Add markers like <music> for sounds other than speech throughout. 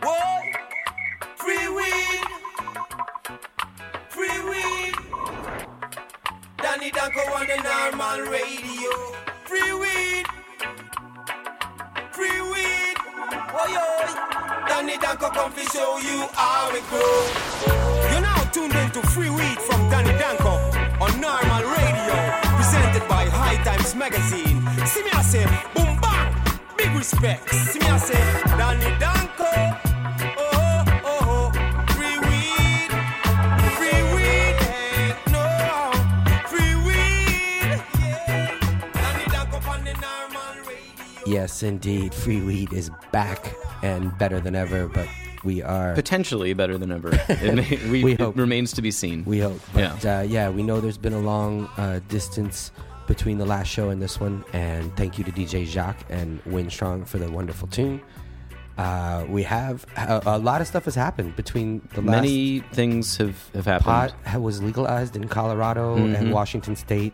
Free weed, free weed. Danny Danko on the normal radio. Free weed, free weed. Oh Danny Danko come to show you how. You're now tuned into free weed from Danny Danko on normal radio, presented by High Times Magazine. See me I say, boom bang, big respect. See me I say, Danny Danko. Yes, indeed. Free weed is back and better than ever, but we are. Potentially better than ever. It, may, <laughs> we, We it hope. remains to be seen. We hope. But yeah, uh, yeah we know there's been a long uh, distance between the last show and this one. And thank you to DJ Jacques and Windstrong for the wonderful tune. Uh, we have a, a lot of stuff has happened between the last Many things have, have happened. pot was legalized in Colorado and Mhm. Washington State.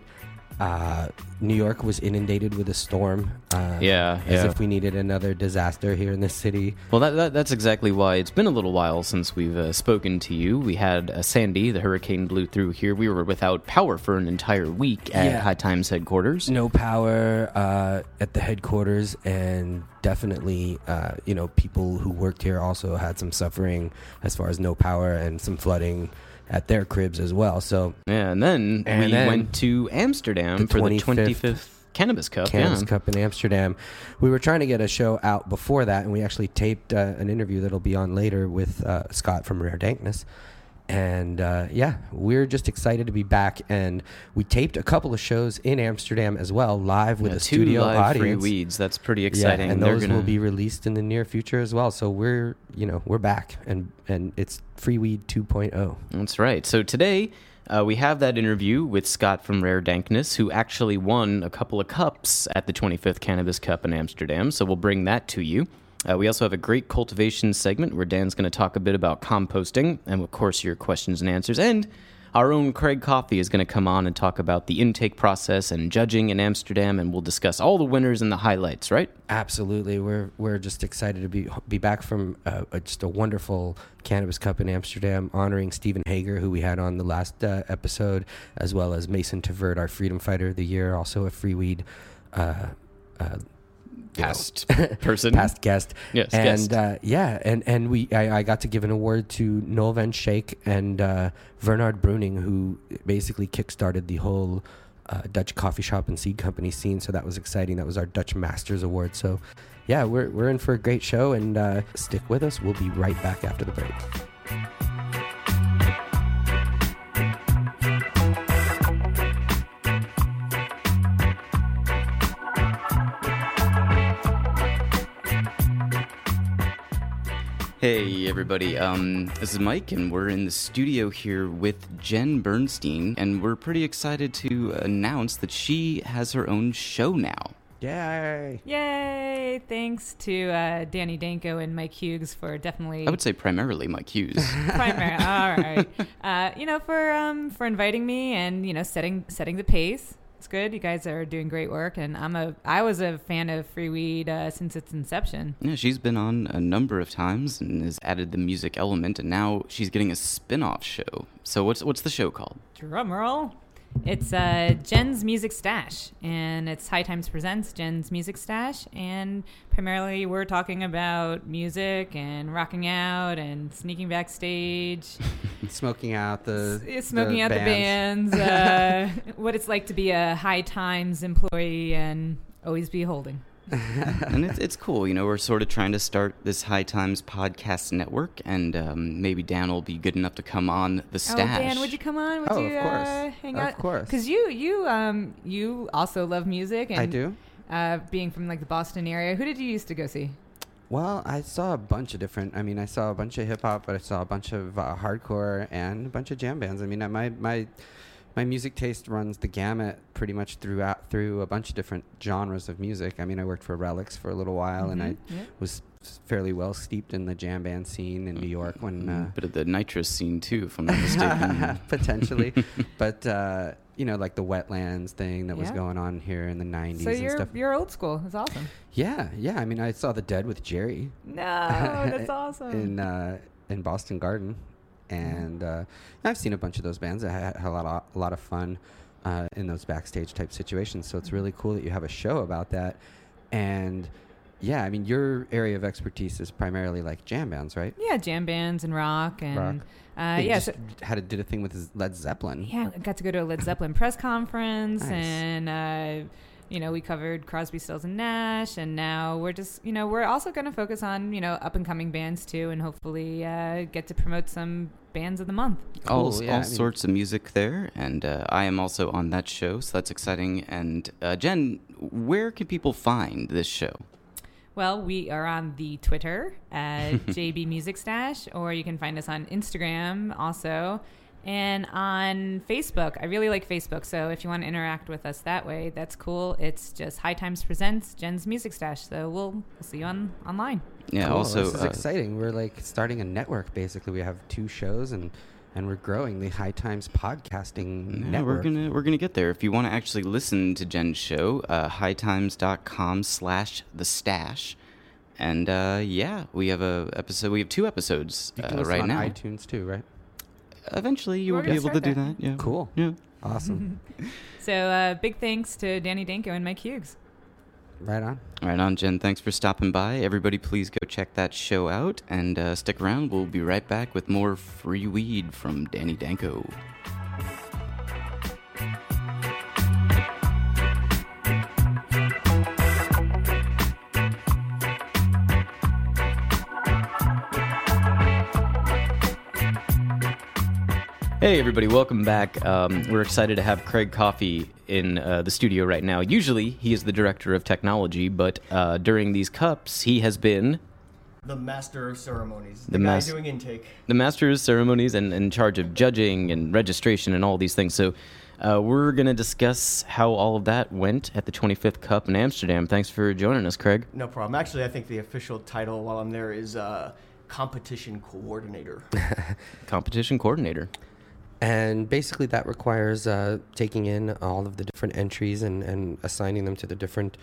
Uh, New York was inundated with a storm. Uh, Yeah, as yeah. if we needed another disaster here in this city. Well, that, that, that's exactly why it's been a little while since we've uh, spoken to you. We had uh, Sandy, the hurricane blew through here. We were without power for an entire week at Yeah. High Times headquarters. no power uh, at the headquarters, and definitely, uh, you know, people who worked here also had some suffering as far as no power and some flooding at their cribs as well. So, Yeah, and then And we then went to Amsterdam the for the 25th 25th Cannabis Cup. Cannabis yeah. Cup in Amsterdam, we were trying to get a show out before that, and we actually taped uh, an interview that'll be on later with uh, Scott from Rare Dankness. And uh, yeah, we're just excited to be back. And we taped a couple of shows in Amsterdam as well, live with Yeah, a two studio live free audience. weeds. That's pretty exciting. Yeah, and They're those gonna- will be released in the near future as well. So we're, you know, we're back, and and it's Free Weed oh. 2.0. That's right. So today uh, we have that interview with Scott from Rare Dankness, who actually won a couple of cups at the 25th Cannabis Cup in Amsterdam. So we'll bring that to you. Uh, we also have a great cultivation segment where Dan's going to talk a bit about composting and, of course, your questions and answers. And our own Craig Coffey is going to come on and talk about the intake process and judging in Amsterdam, and we'll discuss all the winners and the highlights, right? Absolutely, we're we're just excited to be be back from uh, just a wonderful cannabis cup in Amsterdam, honoring Steven Hager, who we had on the last uh, episode, as well as Mason Tvert, our freedom fighter of the year, also a free weed. Uh, you <laughs> know, Past person. past guest. Yes, and. Uh, yeah, and and we I, I got to give an award to Noel Van Shake and uh, Wernard Bruining, who basically kickstarted the whole uh, Dutch coffee shop and seed company scene. So that was exciting. That was our Dutch Masters Award. So yeah, we're we're in for a great show, and uh, stick with us. We'll be right back after the break. Everybody, um, this is Mike, and we're in the studio here with Jen Bernstein, and we're pretty excited to announce that she has her own show now. Yay! Yay! Thanks to uh, Danny Danko and Mike Hughes for definitely I would say primarily Mike Hughes. <laughs> primary. All right, uh, you know for um, for inviting me and you know setting setting the pace. It's good. You guys are doing great work, and I'm a I was a fan of Free Weed uh, since its inception. yeah, she's been on a number of times and has added the music element, and now she's getting a spin-off show. So what's what's the show called? Drum roll. It's uh, Jen's Music Stash, and it's High Times Presents Jen's Music Stash. And primarily, we're talking about music and rocking out and sneaking backstage, <laughs> smoking out the s- smoking the out bands. the bands, <laughs> uh, what it's like to be a High Times employee and always be holding. <laughs> and it's, it's cool, you know. We're sort of trying to start this High Times podcast network, and um, maybe Dan will be good enough to come on the stash. Oh, Dan, would you come on? Would Oh, you of course. Uh, hang Of out? course. Because you, you, um, you also love music. And, I do. Uh, being from like the Boston area, who did you used to go see? Well, I saw a bunch of different. I mean, I saw a bunch of hip hop, but I saw a bunch of uh, hardcore and a bunch of jam bands. I mean, my my my music taste runs the gamut pretty much throughout through a bunch of different genres of music. I mean, I worked for Relix for a little while, and I Mhm, yeah. was fairly well steeped in the jam band scene in New York when. Uh, bit of the nitrous scene too, if I'm not mistaken. <laughs> potentially. <laughs> but uh, you know, like the wetlands thing that was going on here in the '90s So and you're stuff. you're old school. It's awesome. Yeah, yeah. I mean, I saw the Dead with Jerry No, that's <laughs> awesome. in uh, in Boston Garden, and uh, I've seen a bunch of those bands. I had, a lot of, a lot of fun uh, in those backstage type situations. So it's really cool that you have a show about that. And yeah, I mean, your area of expertise is primarily like jam bands, right? yeah, jam bands and rock and Rock. Uh, yeah. just So, had to did a thing with Led Zeppelin. yeah, I got to go to a Led Zeppelin press conference, Nice. and uh, you know we covered Crosby, Stills, and Nash, and now we're just you know we're also going to focus on you know up and coming bands too, and hopefully uh, get to promote some bands of the month. all, yeah, all I mean- sorts of music there, and uh, I am also on that show, so that's exciting. And uh, Jen, where can people find this show? Well, we are on the Twitter at <laughs> JB Music Stash, or you can find us on Instagram also, and on Facebook. I really like Facebook, so if you want to interact with us that way, that's cool. It's just High Times Presents Jen's Music Stash. So we'll, we'll see you on online. Yeah, Cool, also this is uh, exciting. We're like starting a network. Basically, we have two shows and and we're growing the High Times podcasting Yeah, network. we're gonna we're gonna get there. If you want to actually listen to Jen's show, uh, hightimes.com slash the stash. And uh, yeah, we have a episode. We have two episodes uh, right on now. iTunes too, right? Eventually, you We're will be able to start do that. that. Yeah. Cool. Yeah. Awesome. <laughs> So uh, big thanks to Danny Danko and Mike Hughes. right on. Right on, Jen. Thanks for stopping by. Everybody, please go check that show out and uh, stick around. We'll be right back with more free weed from Danny Danko. Hey, everybody, welcome back. Um, we're excited to have Craig Coffey in uh, the studio right now. Usually, he is the director of technology, but uh, during these cups, he has been The master of ceremonies. The The, guy mas- doing intake. the master of ceremonies and in charge of judging and registration and all these things. So, uh, we're going to discuss how all of that went at the 25th Cup in Amsterdam. Thanks for joining us, Craig. No problem. Actually, I think the official title while I'm there is uh, competition coordinator. <laughs> Competition coordinator. And basically, that requires uh, taking in all of the different entries and, and assigning them to the different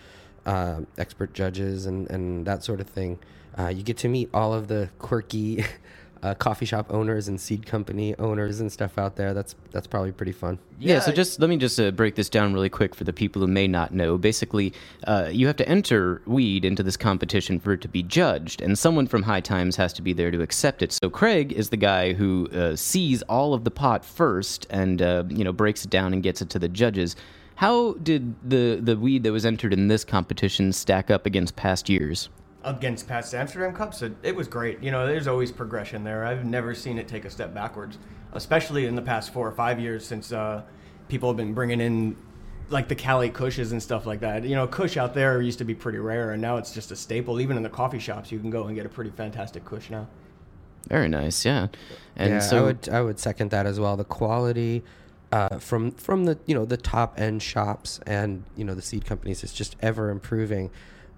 uh, expert judges and, and that sort of thing. Uh, you get to meet all of the quirky <laughs> uh, coffee shop owners and seed company owners and stuff out there. That's that's probably pretty fun. Yeah, so just let me just uh, break this down really quick for the people who may not know. Basically, uh, you have to enter weed into this competition for it to be judged, and someone from High Times has to be there to accept it. So Craig is the guy who uh, sees all of the pot first, and uh, you know breaks it down and gets it to the judges. How did the the weed that was entered in this competition stack up against past years? Against past Amsterdam Cups, it, it was great. You know, there's always progression there. I've never seen it take a step backwards, especially in the past four or five years since uh, people have been bringing in like the Cali Kushes and stuff like that. You know, Kush out there used to be pretty rare, and now it's just a staple. Even in the coffee shops, you can go and get a pretty fantastic Kush now. Very nice, yeah. And yeah, so I would I would second that as well. The quality uh, from from the you know the top end shops and you know the seed companies is just ever improving.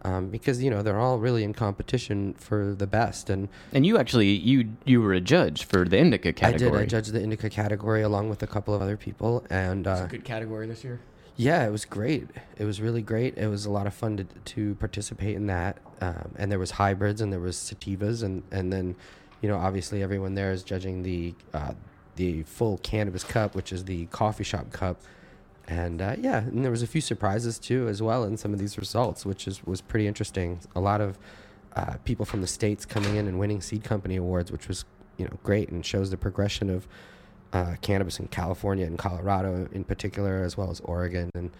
Um, because you know they're all really in competition for the best, and and you actually you you were a judge for the indica category. I did. I judged the indica category along with a couple of other people, and It's uh, a good category this year. yeah, it was great. It was really great. It was a lot of fun to, to participate in that. Um, and there was hybrids and there was sativas and, and then, you know, obviously everyone there is judging the uh, the full cannabis cup, which is the coffee shop cup. And uh, yeah, and there was a few surprises too as well in some of these results, which is was pretty interesting. A lot of uh, people from the states coming in and winning seed company awards, which was you know great and shows the progression of uh, cannabis in California and Colorado in particular, as well as Oregon and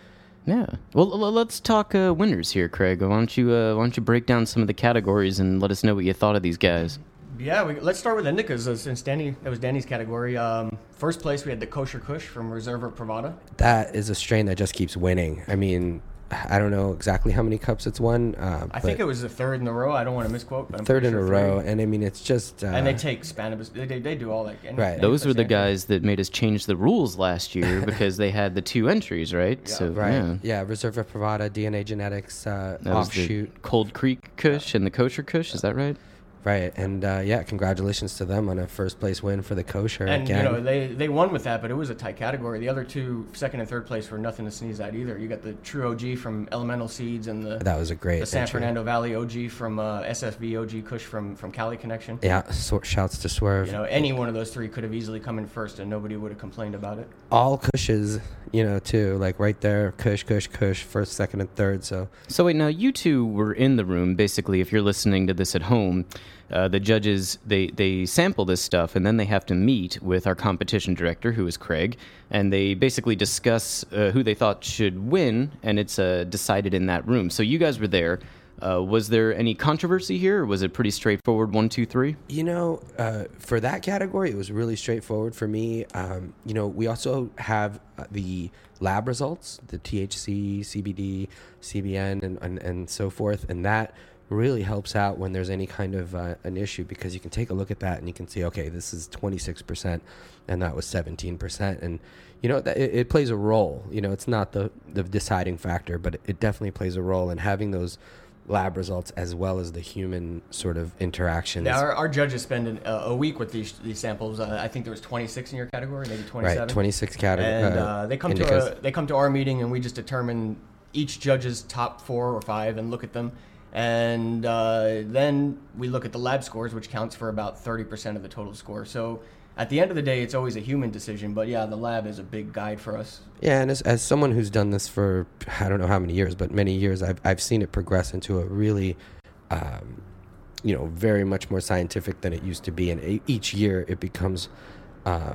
Yeah. Well, let's talk uh, winners here, Craig. Why don't you uh, why don't you break down some of the categories and let us know what you thought of these guys? Yeah, we, let's start with indicas uh, since Danny that was Danny's category. Um, first place we had the Kosher Kush from Reserva Privada. that is a strain that just keeps winning. I mean, I don't know exactly how many cups it's won. Uh, I think it was the third in a row. I don't want to misquote, but I'm third in pretty a row, three. and I mean it's just uh, and they take Spannabis. They, they, they do all that. any, Right. any Those were the guys that made us change the rules last year <laughs> because they had the two entries, right? So right. yeah. Yeah, Reserva Privada, DNA Genetics uh, offshoot. Cold Creek Kush and the Kosher Kush. Is that right? Right, and uh, yeah, congratulations to them on a first place win for the kosher And again. you know they, they won with that, but it was a tight category. The other two, second and third place, were nothing to sneeze at either. You got the True OG from Elemental Seeds and the that was a great the San entry. Fernando Valley OG from uh, SFV OG Kush from from Cali Connection. Yeah, so, shouts to Swerve. You know, any one of those three could have easily come in first, and nobody would have complained about it. All Kushes, you know, too, like right there, Kush, Kush, Kush, first, second, and third. So So wait, now you two were in the room. Basically, if you're listening to this at home, uh, the judges they they sample this stuff and then they have to meet with our competition director, who is Craig, and they basically discuss uh, who they thought should win, and it's uh, decided in that room. So you guys were there. Uh, was there any controversy here, or was it pretty straightforward? One, two, three. You know, uh, for that category, it was really straightforward for me. Um, you know, we also have uh, the lab results, the THC, CBD, CBN, and, and, and so forth. And that really helps out when there's any kind of uh, an issue because you can take a look at that and you can see, okay, this is 26% and that was 17%. And, you know, that, it, it plays a role. You know, it's not the, the deciding factor, but it definitely plays a role. in having those lab results as well as the human sort of interactions. Now, our, our judges spend an, uh, a week with these these samples. Uh, I think there was 26 in your category, maybe 27. Right, 26 category. and uh, they come indicas. to a, they come to our meeting, and we just determine each judge's top four or five and look at them. And uh, then we look at the lab scores, which counts for about 30% of the total score. So at the end of the day, it's always a human decision. But yeah, the lab is a big guide for us. Yeah, and as, as someone who's done this for I don't know how many years, but many years, I've I've seen it progress into a really, um, you know, very much more scientific than it used to be, and each year it becomes uh,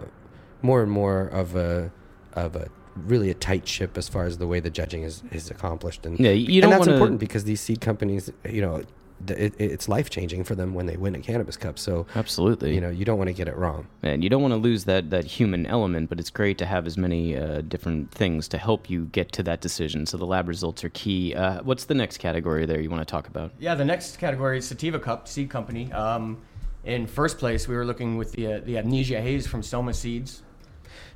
more and more of a of a really a tight ship as far as the way the judging is is accomplished, and Yeah, you and don't that's wanna- important because these seed companies, you know. It, it's life changing for them when they win a cannabis cup. So, Absolutely. you know, you don't want to get it wrong. And you don't want to lose that, that human element, but it's great to have as many uh, different things to help you get to that decision. So the lab results are key. Uh, what's the next category there you want to talk about? Yeah, the next category is Sativa Cup Seed Company. Um, in first place, we were looking with the uh, the Amnesia Haze from Soma Seeds.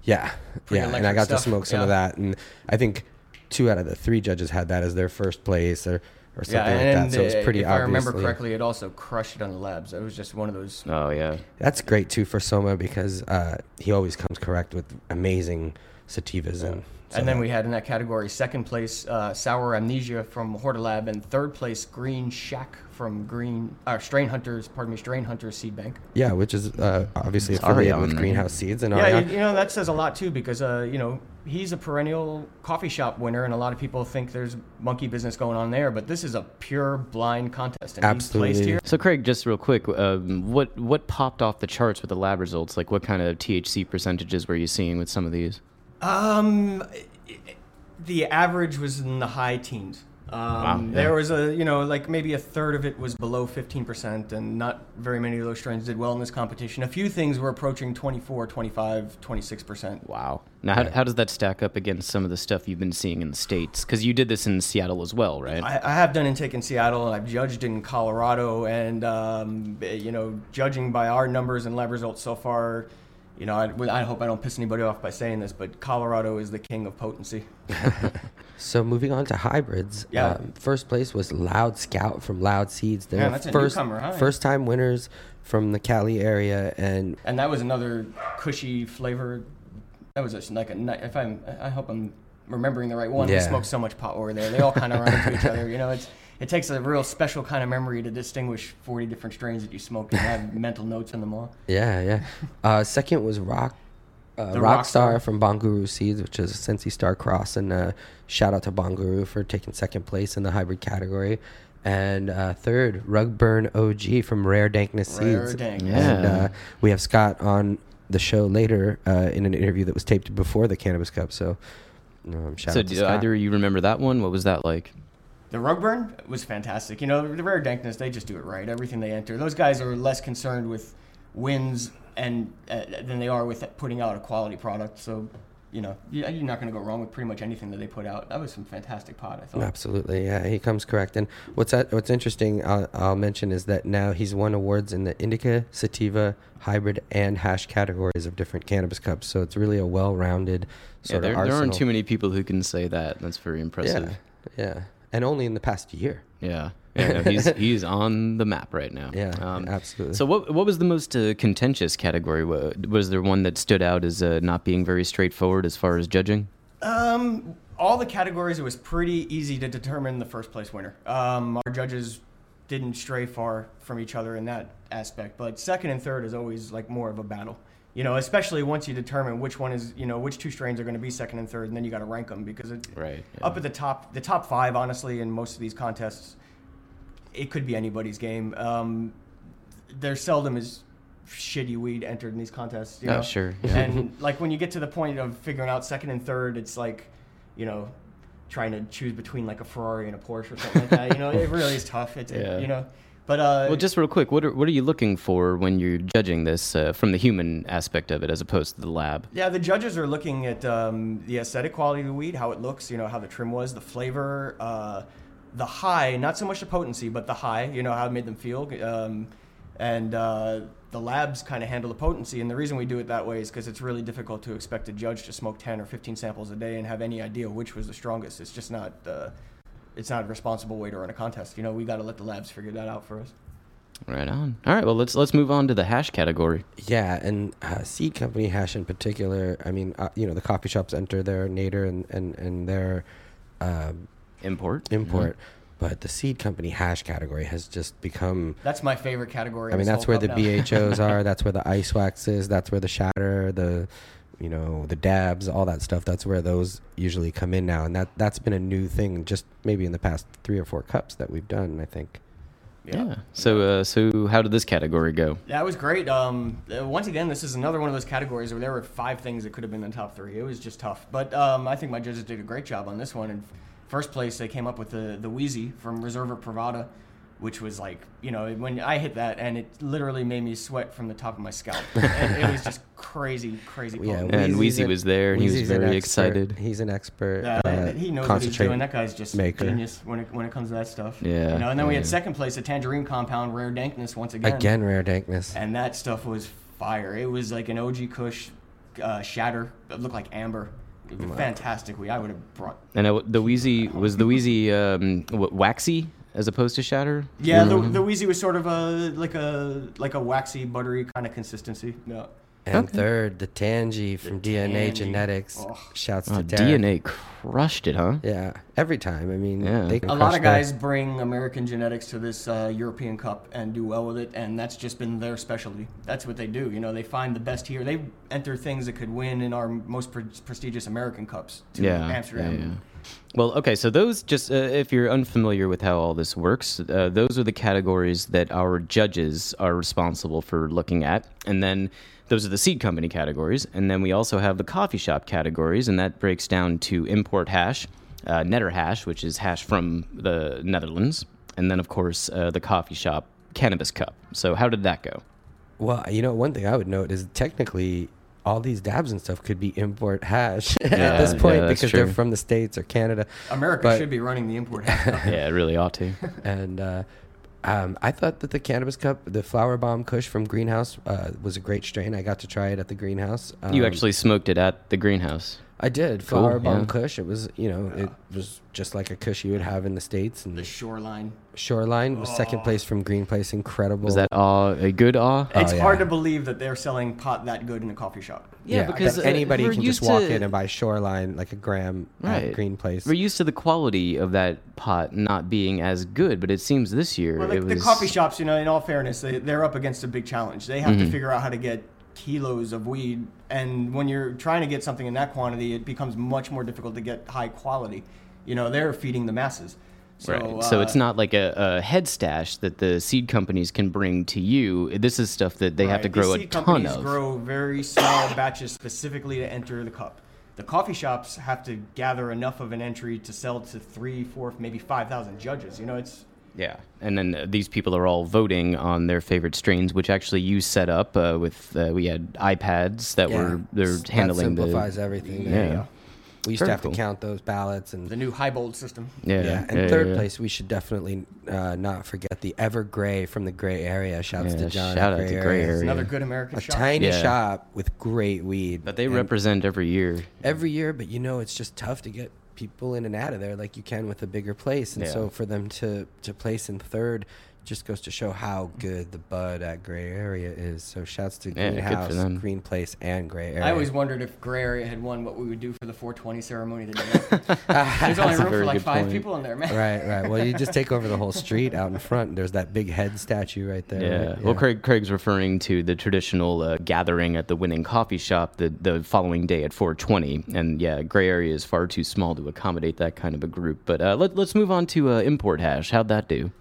Yeah, yeah, and I got stuff, to smoke some of that, and I think two out of the three judges had that as their first place or, or something yeah, like that. So it was pretty if I remember correctly, it also crushed it on the labs. It was just one of those. Oh, yeah. That's great too for Soma because uh, he always comes correct with amazing sativas and. So and then we had in that category second place uh, Sour Amnesia from Hortilab, and third place Green Shack from Green uh, Strain Hunters. Pardon me, Strain Hunters Seed Bank. yeah, which is uh, obviously It's affiliated Arjan with. Greenhouse Seeds and Yeah, Arjan. you, you know that says a lot too because uh, you know he's a perennial coffee shop winner, and a lot of people think there's monkey business going on there, but this is a pure blind contest, and he placed here. So, Craig, just real quick, um, what what popped off the charts with the lab results? Like, what kind of THC percentages were you seeing with some of these? Um, the average was in the high teens. Um, yeah. There was a, you know, like maybe a third of it was below 15%, and not very many of those strains did well in this competition. A few things were approaching 24, 25, 26%. Wow. Now, how, how does that stack up against some of the stuff you've been seeing in the States? Because you did this in Seattle as well, right? I, I have done intake in Seattle, and I've judged in Colorado, and, um, you know, judging by our numbers and lab results so far, you know, I, I hope I don't piss anybody off by saying this, but Colorado is the king of potency. <laughs> So moving on to hybrids, Yeah. um, first place was Loud Scout from Loud Seeds. They're a first newcomer, huh? first time winners from the Cali area, and and that was another cushy flavor. That was a, like a if I'm I hope I'm remembering the right one. We Yeah. smoked so much pot over there. They all kind of run into each other. You know, it's it takes a real special kind of memory to distinguish 40 different strains that you smoke and have <laughs> mental notes in them all. Yeah, yeah. Uh, second was Rock. Uh, The Rockstar Rockstar. from Bonguru Seeds, which is a Sensi Star Cross, and uh, shout out to Bonguru for taking second place in the hybrid category, and uh, third Rugburn OG from Rare Dankness Rare Seeds. Dank. And Yeah. uh, we have Scott on the show later uh, in an interview that was taped before the Cannabis Cup. So um, shout so, out to do Scott. either you remember that one? What was that like? The Rugburn was fantastic. You know, the Rare Dankness, they just do it right. Everything they enter. Those guys are less concerned with wins and uh, than they are with putting out a quality product. So, you know, you- you're not going to go wrong with pretty much anything that they put out. That was some fantastic pot, I thought. Absolutely, yeah, he comes correct. And what's that, what's interesting, I'll, I'll mention is that now he's won awards in the indica, sativa, hybrid, and hash categories of different cannabis cups. So it's really a well-rounded Yeah, sort there, of there aren't too many people who can say that. That's very impressive. Yeah, yeah, and only in the past year. Yeah. Yeah, no, he's <laughs> he's on the map right now. Yeah, Um, absolutely. So what what was the most uh, contentious category? Was there one that stood out as uh, not being very straightforward as far as judging? Um, all the categories, it was pretty easy to determine the first place winner. Um, our judges didn't stray far from each other in that aspect, but second and third is always like more of a battle. You know, especially once you determine which one is, you know, which two strains are going to be second and third, and then you got to rank them because it, Right, up at the top, the top five, honestly, in most of these contests, it could be anybody's game. Um, there seldom is shitty weed entered in these contests. You Oh, know? sure. <laughs> and like when you get to the point of figuring out second and third, it's like, you know, trying to choose between like a Ferrari and a Porsche or something like that. You know, it really is tough. It's <laughs> it- you know, but uh, Well, just real quick, what are what are you looking for when you're judging this uh, from the human aspect of it as opposed to the lab? Yeah, the judges are looking at um, the aesthetic quality of the weed, how it looks, you know, how the trim was, the flavor, uh, the high, not so much the potency, but the high, you know, how it made them feel. Um, and uh, the labs kind of handle the potency. And the reason we do it that way is because it's really difficult to expect a judge to smoke 10 or 15 samples a day and have any idea which was the strongest. It's just not. It's not a responsible way to run a contest. You know, we got to let the labs figure that out for us. Right on. All right, well let's let's move on to the hash category. Yeah, and uh, seed company hash in particular. I mean, uh, you know, the coffee shops enter their nader and and and their um, Import. import, but the seed company hash category has just become. That's my favorite category. I mean, that's where the now. BHOs <laughs> are. That's where the ice wax is. That's where the shatter, the you know, the dabs, all that stuff. That's where those usually come in now, and that that's been a new thing, just maybe in the past three or four cups that we've done. I think. Yeah. So uh, so how did this category go? That was great. Um, uh, once again, this is another one of those categories where there were five things that could have been in the top three. It was just tough, but um, I think my judges did a great job on this one. In first place, they came up with the the Wheezy from Reserva Privada, which was like you know when I hit that and it literally made me sweat from the top of my scalp. <laughs> and it was just crazy, crazy. Yeah, potent. And Wheezy's Wheezy was there, and he was very excited. He's an expert. Yeah, uh, he knows what he's concentrate doing. That guy's just maker. genius when it when it comes to that stuff. Yeah, You know, and then we had second place, a Tangerine Compound, Rare Dankness once again. Again, rare dankness. and that stuff was fire. It was like an OG Kush uh, shatter. It looked like amber. It fantastic. We I would have brought. And uh, the Wheezy was the Wheezy um, what, waxy as opposed to shatter. Yeah, the, Mm-hmm. the Wheezy was sort of a like a like a waxy, buttery kind of consistency. Yeah. And Okay. third, the Tangy from DNA Tangy. Genetics. Oh. Shouts Oh, to Derek. DNA crushed it, huh? Yeah, every time. I mean, Yeah. they A lot crush of that. guys bring American genetics to this uh, European Cup and do well with it, and that's just been their specialty. That's what they do. You know, they find the best here. They enter things that could win in our most pre- prestigious American Cups to Yeah, Amsterdam. yeah, yeah. Well, okay, so those just uh, if you're unfamiliar with how all this works, uh, those are the categories that our judges are responsible for looking at, and then those are the seed company categories, and then we also have the coffee shop categories, and that breaks down to import hash, uh, netter hash, which is hash from the Netherlands, and then of course uh, the coffee shop cannabis cup. So how did that go? Well, you know, one thing I would note is technically all these dabs and stuff could be import hash <laughs> Yeah, at this point that's because true. they're from the states or Canada. America But- should be running the import. <laughs> Cup. yeah, it really ought to. <laughs> And uh, um, I thought that the cannabis cup, the flower bomb Kush from Greenhouse, uh, was a great strain. I got to try it at the greenhouse. you Um, actually smoked it at the greenhouse. I did Cool, flower bomb yeah. Kush. It was, you know, it was just like a Kush you would have in the states. And the shoreline. Shoreline was second place from Green Place. Incredible. Was that awe a good awe? It's Oh, hard to believe that they're selling pot that good in a coffee shop. Yeah, because, but uh, anybody we're can just used walk to- in and buy Shoreline like a gram Right. at Green Place. We're used to the quality of that pot not being as good, but it seems this year Well, the, it the coffee shops, you know, in all fairness, they, they're up against a big challenge. They have Mm-hmm. to figure out how to get kilos of weed, and when you're trying to get something in that quantity, it becomes much more difficult to get high quality. You know, they're feeding the masses. So, right. so it's uh, not like a, a head stash that the seed companies can bring to you. This is stuff that they have to Right. grow These a seed ton companies of. grow very small batches specifically to enter the cup. The coffee shops have to gather enough of an entry to sell to three, four, maybe five thousand judges. You know, it's Yeah, and then uh, these people are all voting on their favorite strains, which actually you set up uh, with. Uh, we had iPads that Yeah. were they're handling that simplifies the. everything. Yeah. Yeah. We used Very to have cool. to count those ballots and the new high bold system. Yeah, yeah. And yeah, third yeah. place, we should definitely uh, not forget the Ever Gray from the Gray Area. Shouts Yeah, to John. shout at out to Gray It's Area. another good American A shop. tiny Yeah. shop with great weed. But they And represent every year. every year, but you know it's just tough to get people in and out of there like you can with a bigger place. And Yeah. so for them to to place in third just goes to show how good the bud at Gray Area is. So shouts to Yeah, good for Greenhouse, them. Green Place, and Gray Area. I always wondered if Gray Area had won what we would do for the 420 ceremony today. <laughs> There's only room for like five point. people in there, man. right, right. Well, you just take over the whole <laughs> street out in front. There's that big head statue right there. Yeah. right? Well, Craig Craig's referring to the traditional uh, gathering at the winning coffee shop the the following day at 420, and yeah, Gray Area is far too small to accommodate that kind of a group. But uh, let, let's move on to uh, import hash. How'd that do?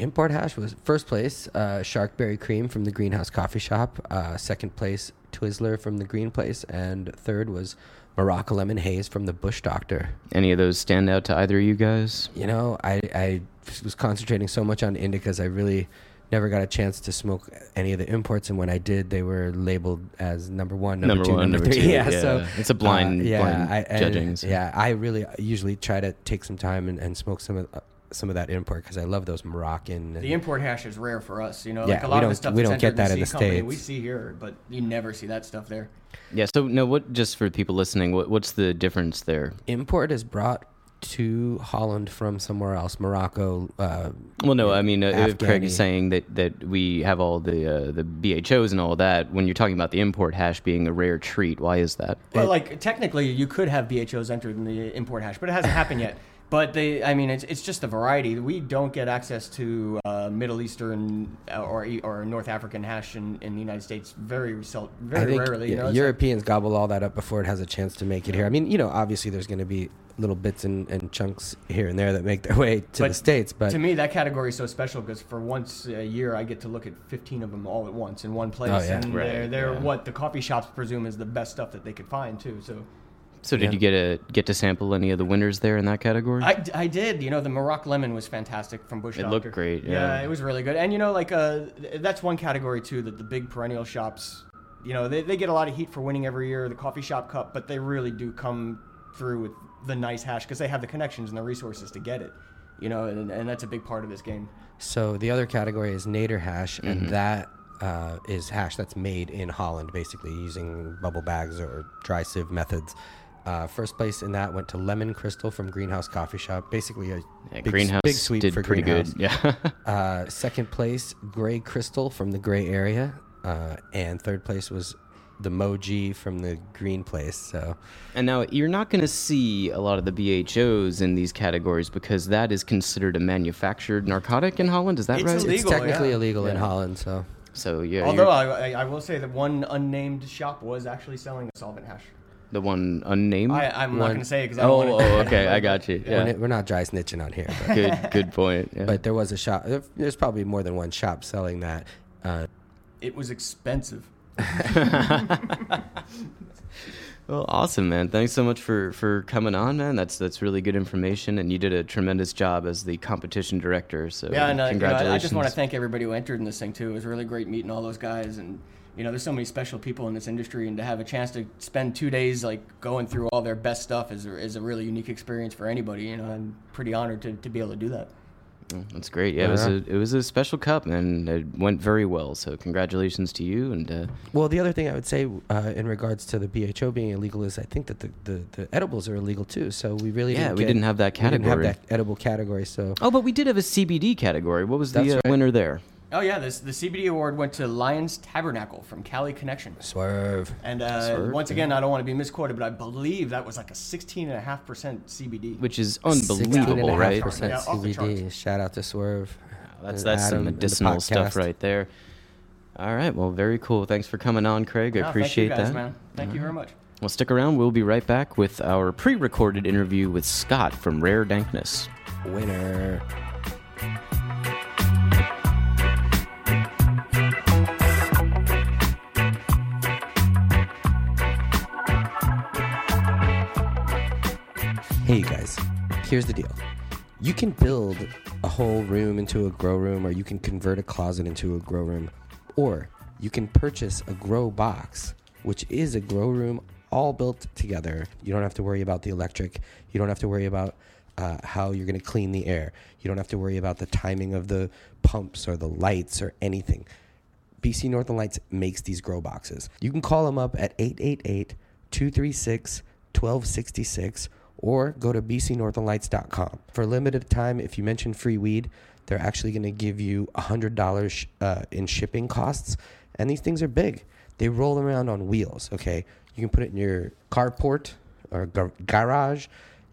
Import hash was first place, uh, Sharkberry Cream from the Greenhouse Coffee Shop. Uh, second place, Twizzler from the Green Place, and third was Morocco Lemon Haze from the Bush Doctor. Any of those stand out to either of you guys? You know, I I was concentrating so much on indicas, I really never got a chance to smoke any of the imports, and when I did, they were labeled as number one, number, Number two, one, number, number three. two, Yeah, <laughs> yeah. so It's a blind- uh, yeah, blind I, judging, so. Yeah, I really usually try to take some time and, and smoke some of some of that import because I love those Moroccan. The import hash is rare for us, you know. Yeah, like a we lot of don't- the stuff we don't get entered that in the the C company, We see here, but you never see that stuff there. Yeah. So no, what just for people listening, what what's the difference there? import is brought to Holland from somewhere else, Morocco. Uh, Well, no, I mean, uh, if Craig is saying that, that we have all the uh, the BHOs and all that. When you're talking about the import hash being a rare treat, why is that? Well, like technically, you could have BHOs entered in the import hash, but it hasn't happened yet. But they, I mean, it's, it's just a variety. We don't get access to uh, Middle Eastern uh, or E- or North African hash in, in the United States very sel- I very think rarely. You know, It's Europeans gobble all that up before it has a chance to make it here. I mean, you know, obviously there's going to be little bits and, and chunks here and there that make their way to But the states, but to me, that category is so special because for once a year, I get to look at 15 of them all at once in one place, Oh, yeah. and Right, they're, they're yeah. what the coffee shops presume is the best stuff that they could find too. So So did Yeah. you get a get to sample any of the winners there in that category? I, I did. You know, the Morocco lemon was fantastic from Bush It Doctor. looked great, yeah. it was really good. And you know, like uh, that's one category too that the big perennial shops, you know, they, they get a lot of heat for winning every year the coffee shop cup, but they really do come through with the nice hash because they have the connections and the resources to get it. You know, and, and that's a big part of this game. so the other category is Nader hash, Mm-hmm. and that uh, is hash that's made in Holland, basically using bubble bags or dry sieve methods. Uh, first place in that went to Lemon Crystal from Greenhouse Coffee Shop, basically a yeah, big, Greenhouse big sweep did for pretty Greenhouse. good. Yeah. <laughs> Uh, second place, Gray Crystal from the Gray area, uh, and third place was the Moji from the Green place. So and now you're not going to see a lot of the BHOs in these categories because that is considered a manufactured narcotic in Holland. Is that It's right? illegal. it's technically yeah. illegal in Holland. So So yeah, Although I, I, I will say that one unnamed shop was actually selling a solvent hash. The one unnamed. I, I'm not One- going to say it because I oh, don't want oh, <laughs> okay, I got you. we're, Yeah, n- we're not dry snitching on here, but, good, good point. Yeah. but there was a shop. there- There's probably more than one shop selling that. Uh, It was expensive. <laughs> <laughs> Well, awesome, man. Thanks so much for for coming on, man. That's that's really good information, and you did a tremendous job as the competition director. So Yeah, and uh, you know, congratulations. I, I just want to thank everybody who entered in this thing too. It was really great meeting all those guys, and you know, there's so many special people in this industry, and to have a chance to spend two days like going through all their best stuff is a, is a really unique experience for anybody. You know, I'm pretty honored to, to be able to do that. That's great. Yeah, it was a it was a special cup, and it went very well. So congratulations to you. And uh, well, the other thing I would say uh, in regards to the BHO being illegal is I think that the, the, the edibles are illegal too. So we really Yeah, didn't we get- didn't have that category. we didn't have that edible category. So oh, but we did have a CBD category. What was That's the uh, right. winner there? Oh yeah, this the CBD award went to Lions Tabernacle from Cali Connection. swerve. And uh, Swerve, once yeah. again, I don't want to be misquoted, but I believe that was like a 16.5% CBD. Which is unbelievable, right? 16.5% Yeah, off CBD. Shout out to Swerve. That's that's some Adam and the medicinal stuff right there. All right, well, very cool. Thanks for coming on, Craig. I Yeah, appreciate thank you guys, that. man. Thank you very much. Well, stick around. We'll be right back with our pre-recorded interview with Scott from Rare Dankness. Winner. Hey, you guys. Here's the deal. You can build a whole room into a grow room, or you can convert a closet into a grow room, or you can purchase a grow box, which is a grow room all built together. You don't have to worry about the electric. You don't have to worry about uh, how you're going to clean the air. You don't have to worry about the timing of the pumps or the lights or anything. BC Northern Lights makes these grow boxes. You can call them up at 888 236 1266 or go to bcnorthernlights.com. For a limited time, if you mention free weed, they're actually going to give you $100 uh, in shipping costs. And these things are big. They roll around on wheels, okay? You can put it in your carport or gar- garage.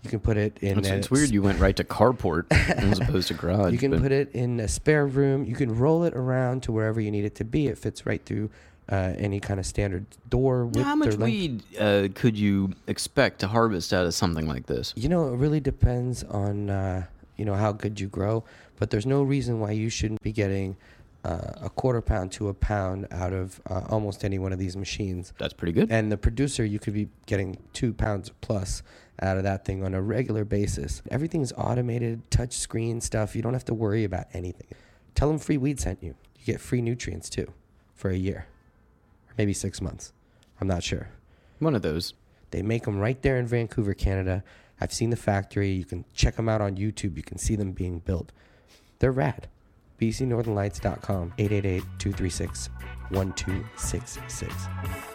You can put it in It's, it's weird you went right to carport <laughs> as opposed to garage. you can but- put it in a spare room. You can roll it around to wherever you need it to be. It fits right through uh, any kind of standard door width How much weed uh, could you expect to harvest out of something like this? You know, it really depends on uh, you know how good you grow, but there's no reason why you shouldn't be getting uh, a quarter pound to a pound out of uh, almost any one of these machines. That's pretty good. And the producer, you could be getting two pounds plus out of that thing on a regular basis. Everything's automated, touch screen stuff. You don't have to worry about anything. Tell them free weed sent you. You get free nutrients too for a year, maybe six months. I'm not sure. One of those. They make them right there in Vancouver, Canada. I've seen the factory. You can check them out on YouTube. You can see them being built. They're rad. BCNorthernLights.com, 888 236 1266.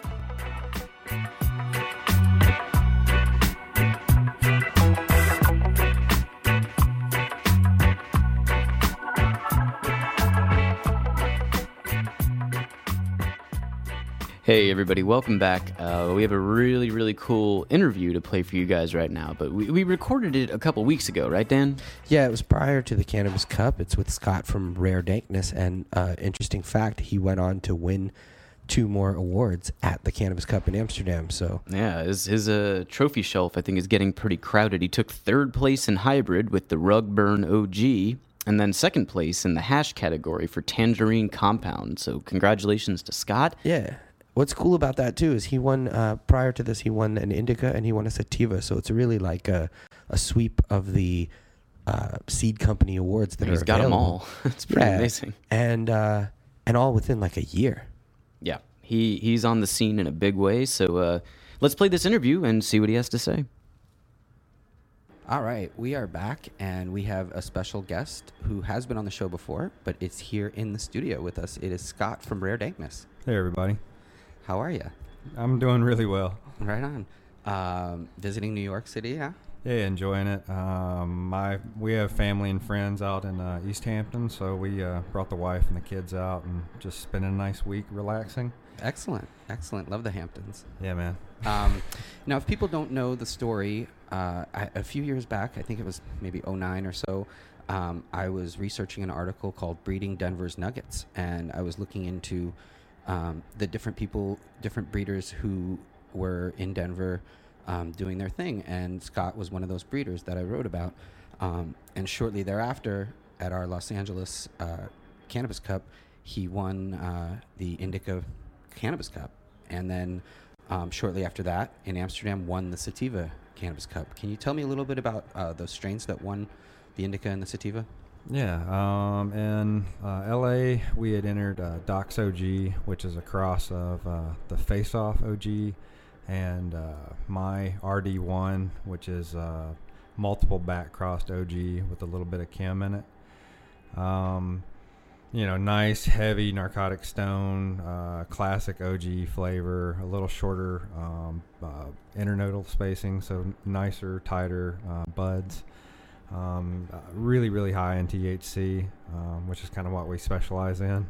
Hey, everybody, welcome back. Uh, we have a really, really cool interview to play for you guys right now, but we, we recorded it a couple weeks ago, right, Dan? Yeah, it was prior to the Cannabis Cup. It's with Scott from Rare Dankness. And uh, interesting fact, he went on to win two more awards at the Cannabis Cup in Amsterdam. So Yeah, his, his uh, trophy shelf, I think, is getting pretty crowded. He took third place in hybrid with the Rugburn OG, and then second place in the hash category for Tangerine Compound. So, congratulations to Scott. Yeah. What's cool about that too is he won uh, prior to this he won an indica and he won a sativa, so it's really like a, a sweep of the uh, seed company awards that He's are got them all. <laughs> it's pretty Yeah. amazing. and uh, and all within like a year. Yeah, he he's on the scene in a big way. So uh, let's play this interview and see what he has to say. All right, we are back, and we have a special guest who has been on the show before, but it's here in the studio with us. It is Scott from Rare Dankness. Hey everybody, How are you? I'm doing really well. Right on. Um, visiting New York City, yeah? Yeah, enjoying it. Um, my we have family and friends out in uh, East Hampton, so we uh, brought the wife and the kids out and just spending a nice week relaxing. Excellent, excellent. Love the Hamptons. Yeah, man. Um, now, if people don't know the story, uh, I, a few years back, I think it was maybe 09 or so, um, I was researching an article called Breeding Denver's Nuggets, and I was looking into um, the different people, different breeders who were in Denver um, doing their thing, and Scott was one of those breeders that I wrote about. Um, and shortly thereafter, at our Los Angeles uh, Cannabis Cup, he won uh, the Indica Cannabis Cup, and then um, shortly after that, in Amsterdam, won the Sativa Cannabis Cup. Can you tell me a little bit about uh, those strains that won the Indica and the Sativa? Yeah. Um, in uh, L.A., we had entered uh, Docs OG, which is a cross of uh, the Face Off OG and uh, my RD1, which is uh, multiple back crossed OG with a little bit of chem in it. Um, you know, nice, heavy narcotic stone, uh, classic OG flavor, a little shorter um, internodal spacing, so nicer, tighter buds. Um, uh, really, really high in THC, um, which is kind of what we specialize in.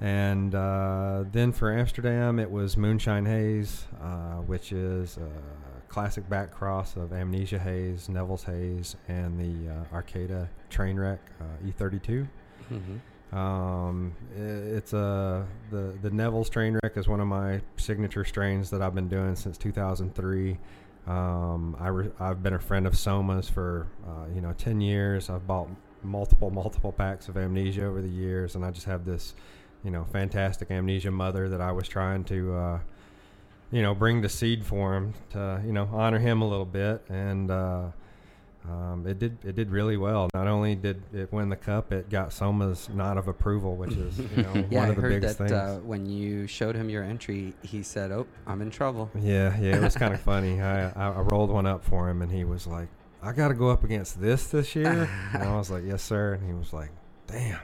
And uh, then for Amsterdam, it was Moonshine Haze, uh, which is a classic back cross of Amnesia Haze, Neville's Haze, and the uh, Arcata Trainwreck uh, E32. Mm-hmm. Um, i- it's a the the Neville's Trainwreck is one of my signature strains that I've been doing since 2003. Um, I re- I've been a friend of Soma's for uh, you know 10 years. I've bought multiple multiple packs of Amnesia over the years, and I just have this you know fantastic Amnesia mother that I was trying to uh, you know bring the seed for him to you know honor him a little bit and. Uh, um, it did. It did really well. Not only did it win the cup, it got Soma's nod of approval, which is you know <laughs> Yeah, one I of the heard biggest that things. uh, when you showed him your entry, he said, "Oh, I'm in trouble." yeah, yeah, it was kind of <laughs> funny. I, I I rolled one up for him, and he was like, "I got to go up against this this year," and I was like, "Yes, sir," and he was like, "Damn."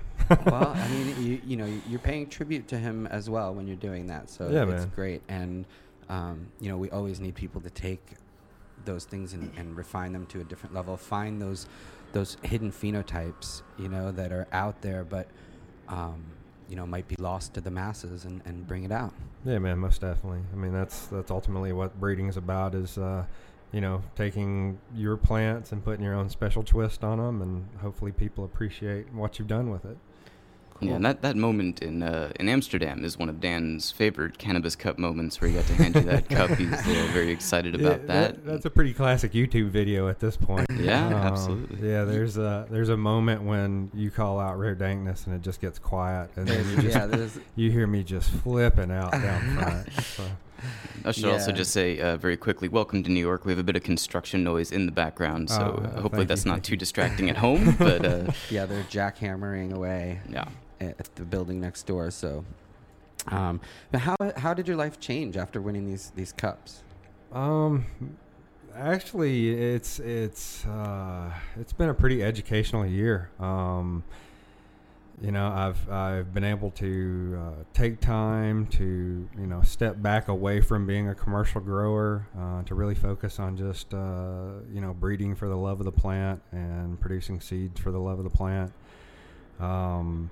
well, I <laughs> mean, you you know, you're paying tribute to him as well when you're doing that, so Yeah, it's man. great. And um, you know, we always need people to take those things and, and refine them to a different level. Find those those hidden phenotypes, you know, that are out there, but um, you know might be lost to the masses, and, and bring it out. Yeah, man, most definitely. I mean, that's that's ultimately what breeding is about. Is uh, you know taking your plants and putting your own special twist on them, and hopefully people appreciate what you've done with it. Yeah, and that, that moment in uh, in Amsterdam is one of Dan's favorite Cannabis Cup moments where he got to hand you that cup. He's uh, very excited about Yeah, that. That's a pretty classic YouTube video at this point. <laughs> Yeah, Um, absolutely. Yeah, there's a there's a moment when you call out rare dankness and it just gets quiet, and then you just yeah, <laughs> you hear me just flipping out down <laughs> front. So. I should also just say uh, very quickly, welcome to New York. We have a bit of construction noise in the background, so Oh, uh, hopefully that's you, not too distracting at home. But uh, yeah, they're jackhammering away yeah, at the building next door. So, um, but how how did your life change after winning these these cups? Um, actually, it's it's uh, it's been a pretty educational year. Um, you know, I've I've been able to uh, take time to you know step back away from being a commercial grower uh, to really focus on just uh, you know breeding for the love of the plant and producing seeds for the love of the plant. Um,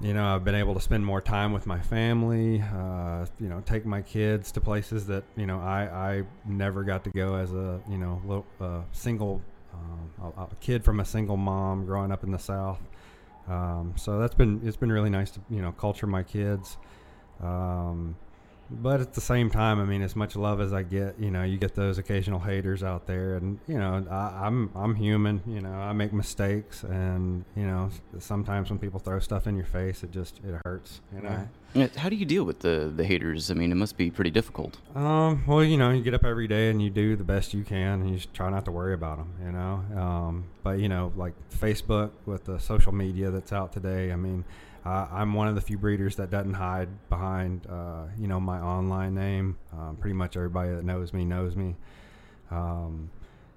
you know, I've been able to spend more time with my family. Uh, you know, take my kids to places that you know I, I never got to go as a you know little, uh, single um, a, a kid from a single mom growing up in the South. Um, so that's been it's been really nice to you know culture my kids. Um, but at the same time, I mean, as much love as I get, you know, you get those occasional haters out there, and you know, I, I'm I'm human. You know, I make mistakes, and you know, sometimes when people throw stuff in your face, it just it hurts. You know. Right. How do you deal with the the haters? I mean, it must be pretty difficult. Um, well, you know, you get up every day and you do the best you can, and you just try not to worry about them, you know. Um, but you know, like Facebook with the social media that's out today, I mean, uh, I'm one of the few breeders that doesn't hide behind, uh, you know, my online name. Um, pretty much everybody that knows me knows me. Um,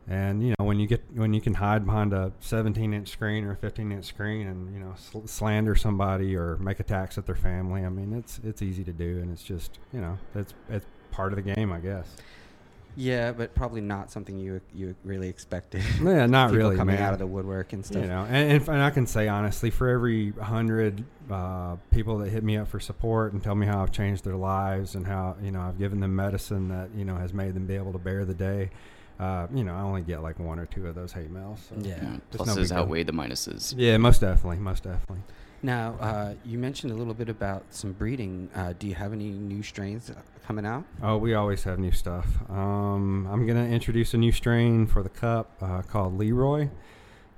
and you know, when you get when you can hide behind a 17 inch screen or a 15 inch screen, and you know, sl- slander somebody or make attacks at their family, I mean, it's it's easy to do, and it's just you know, it's it's part of the game, I guess. Yeah, but probably not something you you really expected. <laughs> Yeah, not People really, coming man. out of the woodwork and stuff. You know, and, and, and I can say honestly, for every hundred uh, people that hit me up for support and tell me how I've changed their lives and how you know I've given them medicine that you know has made them be able to bear the day, uh, you know, I only get like one or two of those hate mails. So. Yeah. Yeah, It's no pluses big deal. outweigh the minuses. Yeah, most definitely, most definitely. Now, uh, you mentioned a little bit about some breeding. Uh, do you have any new strains uh, coming out? Oh, we always have new stuff. Um, I'm gonna introduce a new strain for the cup uh, called Leroy,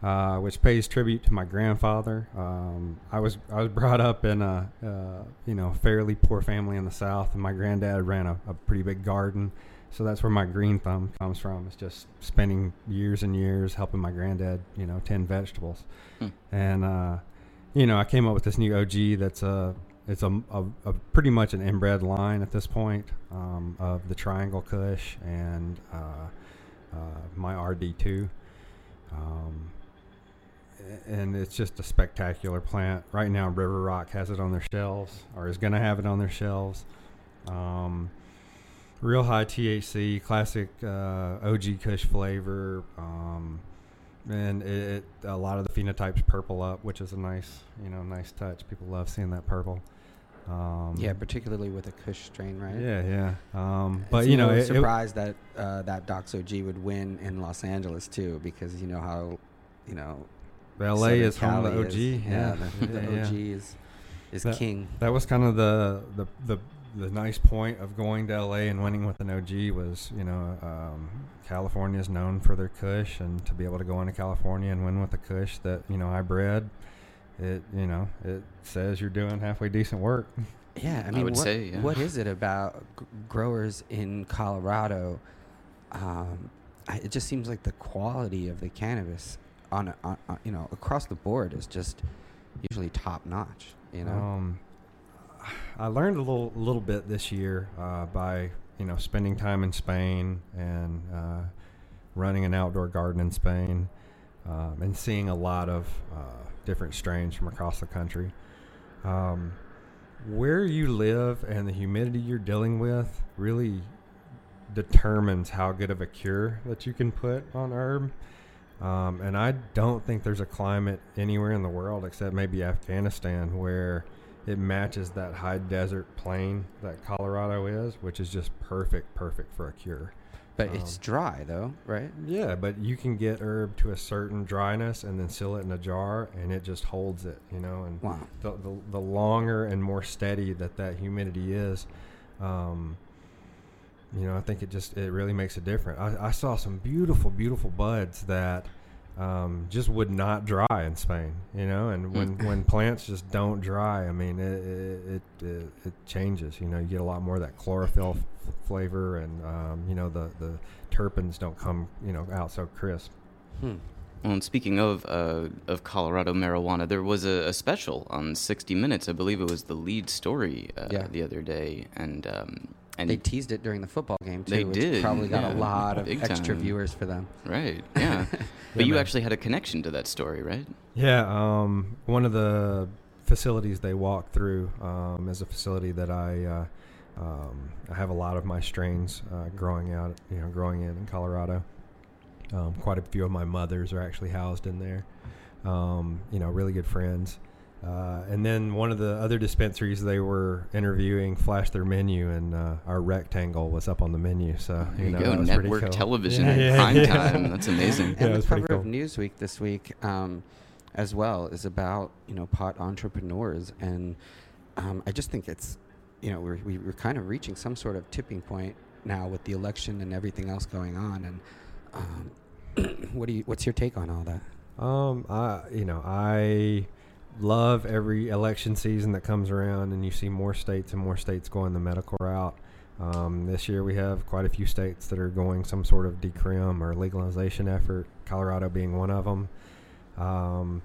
uh, which pays tribute to my grandfather. Um, I was I was <laughs> brought up in a uh, you know fairly poor family in the South, and my granddad ran a, a pretty big garden, so that's where my green thumb comes from. It's just spending years and years helping my granddad you know tend vegetables, Hmm. and uh, you know I came up with this new OG that's a it's a, a, a pretty much an inbred line at this point um, of the Triangle Kush and uh, uh, my RD2. Um, and it's just a spectacular plant. Right now, River Rock has it on their shelves, or is going to have it on their shelves. Um, real high THC, classic uh, OG Kush flavor. Um, and it, it a lot of the phenotypes purple up, which is a nice, you know, nice touch. People love seeing that purple. Um, yeah, particularly with a Kush strain, right? yeah, yeah. Um, but you know, no it, it, surprised that uh, that Dox OG would win in Los Angeles too, because you know how, you know, LA Southern is home of the OG. is- yeah, the, <laughs> the yeah, yeah. OG is is That- king. That was kind of the, the the the nice point of going to LA and winning with an OG was, you know, um, California is known for their Kush, and to be able to go into California and win with a Kush that you know I bred, it you know it says you're doing halfway decent work. Yeah, I I mean, would what, say, yeah. what is it about g- growers in Colorado? Um, I, it just seems like the quality of the cannabis on, on, on you know across the board is just usually top notch. You know, Um, I learned a little little bit this year uh, by you know spending time in Spain and uh, running an outdoor garden in Spain um, and seeing a lot of uh, different strains from across the country. Um, where you live and the humidity you're dealing with really determines how good of a cure that you can put on herb. Um, and I don't think there's a climate anywhere in the world except maybe Afghanistan where it matches that high desert plain that Colorado is, which is just perfect, perfect for a cure. But it's Um, dry though, right? Yeah, but you can get herb to a certain dryness and then seal it in a jar, and it just holds it, you know. And Wow. the, the, the longer and more steady that that humidity is, um, you know, I think it just it really makes a difference. I, I saw some beautiful, beautiful buds that um, just would not dry in Spain, you know. And when when plants just don't dry, I mean, it it, it it it changes. You know, you get a lot more of that chlorophyll f- flavor, and um, you know the the terpenes don't come you know out so crisp. Hmm. Well, and speaking of uh, of Colorado marijuana, there was a, a special on 60 Minutes. I believe it was the lead story uh, Yeah. the other day, and um, and They teased it during the football game too, They which did, probably got yeah, a lot of big extra time. viewers for them. right, <laughs> yeah. but Yeah, you man. actually had a connection to that story, right? Yeah, um, one of the facilities they walk through um, is a facility that I uh, um, I have a lot of my strains uh, growing out, you know, growing in in Colorado. Um, quite a few of my mothers are actually housed in there. Um, you know, really good friends. Uh, and then one of the other dispensaries they were interviewing flashed their menu, and uh, our rectangle was up on the menu. So There you know, go, that was pretty network cool. television, Yeah, yeah, prime yeah. time. That's amazing. <laughs> And Yeah, the was pretty cover of. Newsweek this week, um, as well, is about you know pot entrepreneurs, and um, I just think it's you know we're we- we're kind of reaching some sort of tipping point now with the election and everything else going on. And um, <clears throat> what do you what's your take on all that? Um, I you know I love every election season that comes around, and you see more states and more states going the medical route. Um, this year we have quite a few states that are going some sort of decrim or legalization effort. Colorado being one of them. Um,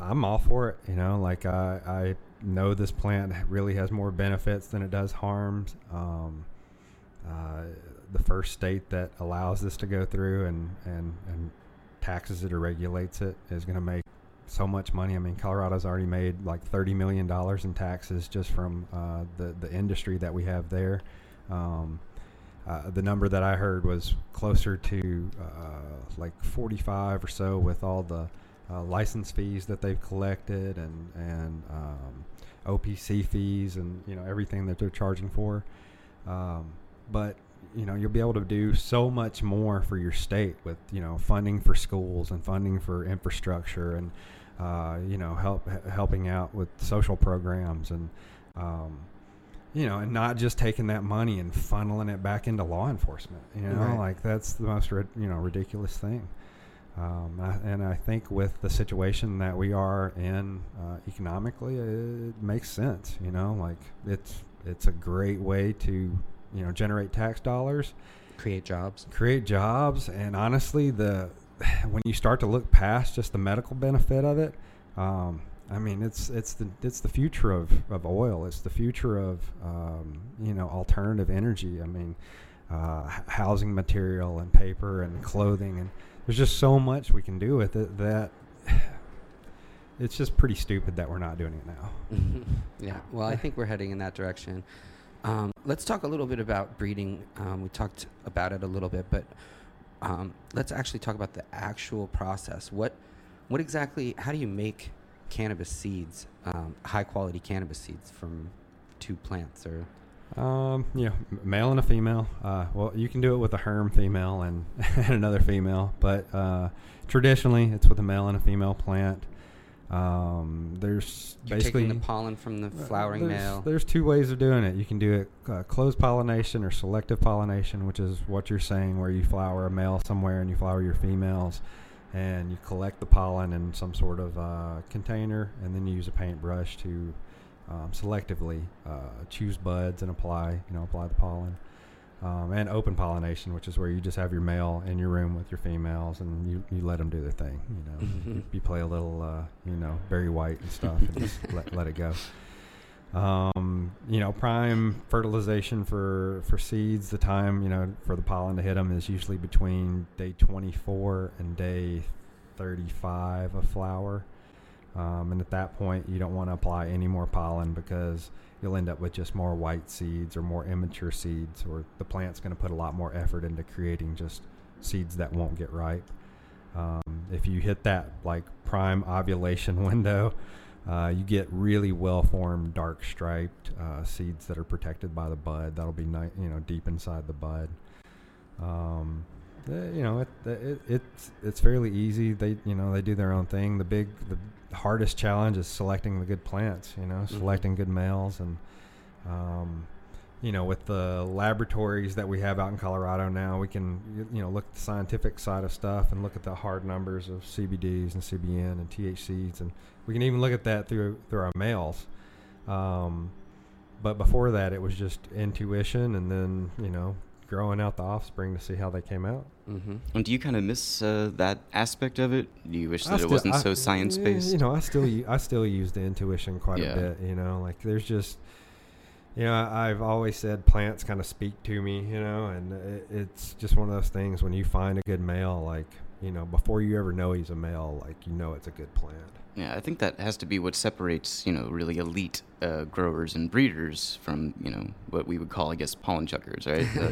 I'm all for it. You know, like I, I know this plant really has more benefits than it does harms. Um, uh, the first state that allows this to go through and, and, and taxes it or regulates it is going to make so much money. I mean, Colorado's already made like thirty million dollars in taxes just from uh, the the industry that we have there. Um, uh, the number that I heard was closer to uh, like forty-five or so with all the uh, license fees that they've collected and and um, OPC fees and you know everything that they're charging for. Um, but you know you'll be able to do so much more for your state with you know funding for schools and funding for infrastructure and uh, you know help helping out with social programs and um, you know and not just taking that money and funneling it back into law enforcement you know Right. like that's the most you know ridiculous thing um, I, and I think with the situation that we are in uh, economically, it makes sense. You know, like it's it's a great way to you know generate tax dollars, Create jobs. create jobs, and honestly, the <sighs> when you start to look past just the medical benefit of it, um, I mean, it's it's the it's the future of, of oil. It's the future of um, you know alternative energy. I mean, uh, housing material and paper and clothing and there's just so much we can do with it that <sighs> it's just pretty stupid that we're not doing it now. <laughs> yeah. Well, I think we're heading in that direction. Um, let's talk a little bit about breeding. Um, we talked about it a little bit, but um, let's actually talk about the actual process. What, what exactly? How do you make cannabis seeds, um, high quality cannabis seeds from two plants? Or Um, yeah, male and a female. Uh, well, you can do it with a herm female and, <laughs> and another female, but uh, traditionally it's with a male and a female plant. Um, there's you're basically taking the pollen from the Uh, flowering there's, male. There's two ways of doing it. You can do it uh, closed pollination or selective pollination, which is what you're saying, where you flower a male somewhere and you flower your females, and you collect the pollen in some sort of uh, container, and then you use a paintbrush to um, selectively uh, choose buds and apply, you know, apply the pollen. Um, and open pollination, which is where you just have your male in your room with your females, and you, you let them do their thing. You know, you, you play a little, uh, you know, Barry White and stuff, and just <laughs> let, let it go. Um, you know, prime fertilization for for seeds. The time you know for the pollen to hit them is usually between day 24 and day 35 of flower. Um, and at that point, you don't want to apply any more pollen because you'll end up with just more white seeds or more immature seeds, or the plant's going to put a lot more effort into creating just seeds that won't get ripe. Um, if you hit that like prime ovulation <laughs> window, uh, you get really well formed, dark striped uh, seeds that are protected by the bud. That'll be ni- you know deep inside the bud. Um, eh, you know, it, it, it's it's fairly easy. They you know they do their own thing. The big the hardest challenge is selecting the good plants. You know, Mhm. selecting good males and um, you know with the laboratories that we have out in Colorado now, we can you know look at the scientific side of stuff and look at the hard numbers of CBDs and CBN and THCs, and we can even look at that through through our males. Um, but before that, it was just intuition, and then you know growing out the offspring to see how they came out. Mm-hmm. And do you kind of miss uh, that aspect of it? Do you wish that it wasn't I- so science based? You know, I still I still use the intuition quite Yeah. a bit. You know, like there's just, you know, I've always said plants kind of speak to me. You know, and it, it's just one of those things when you find a good male, like you know, before you ever know he's a male, like you know it's a good plant. Yeah, I think that has to be what separates, you know, really elite uh, growers and breeders from, you know, what we would call, I guess, pollen chuckers, right? Uh,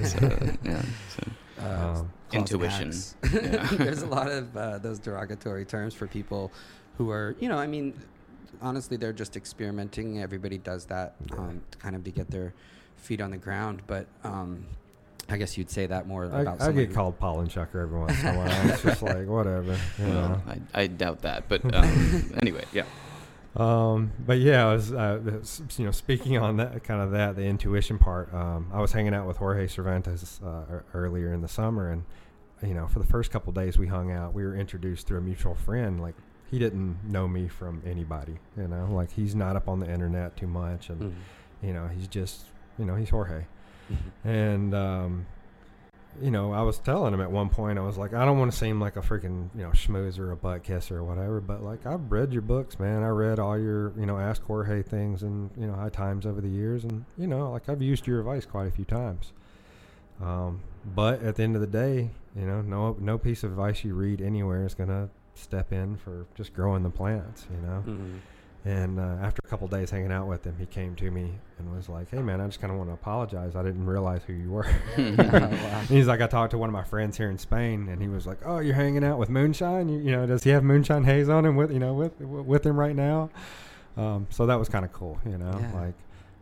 <laughs> yeah. So, Uh, Intuition. Yeah. <laughs> There's a lot of uh, those derogatory terms for people who are, you know, I mean, honestly, they're just experimenting. Everybody does that um, to kind of to get their feet on the ground. But um, I guess you'd say that more I, about. I someone get called pollen chucker every once in a while. it's just <laughs> like whatever. You well, know. I, I doubt that. But <laughs> um, anyway, yeah. Um, but yeah, I was, uh, you know, speaking on that kind of that, the intuition part. Um, I was hanging out with Jorge Cervantes uh, earlier in the summer, and you know, for the first couple days we hung out, we were introduced through a mutual friend. Like he didn't know me from anybody, you know, like he's not up on the internet too much, and Mhm. you know, he's just, you know, he's Jorge, Mhm. and um, you know, I was telling him at one point, I was like, I don't want to seem like a freaking, you know, schmooze or a butt kisser or whatever, but like, I've read your books, man. I read all your, you know, Ask Jorge things and, you know, high times over the years. And, you know, like, I've used your advice quite a few times. Um, but at the end of the day, you know, no, no piece of advice you read anywhere is going to step in for just growing the plants, you know? Mhm. And uh, after a couple days hanging out with him, he came to me and was like, "Hey, man, I just kind of want to apologize. I didn't realize who you were." <laughs> <laughs> He's like, "I talked to one of my friends here in Spain, and he was like, "Oh, you're hanging out with Moonshine? You, you know, does he have Moonshine Haze on him with you know with with him right now?" Um, so that was kind of cool, you know, Yeah. like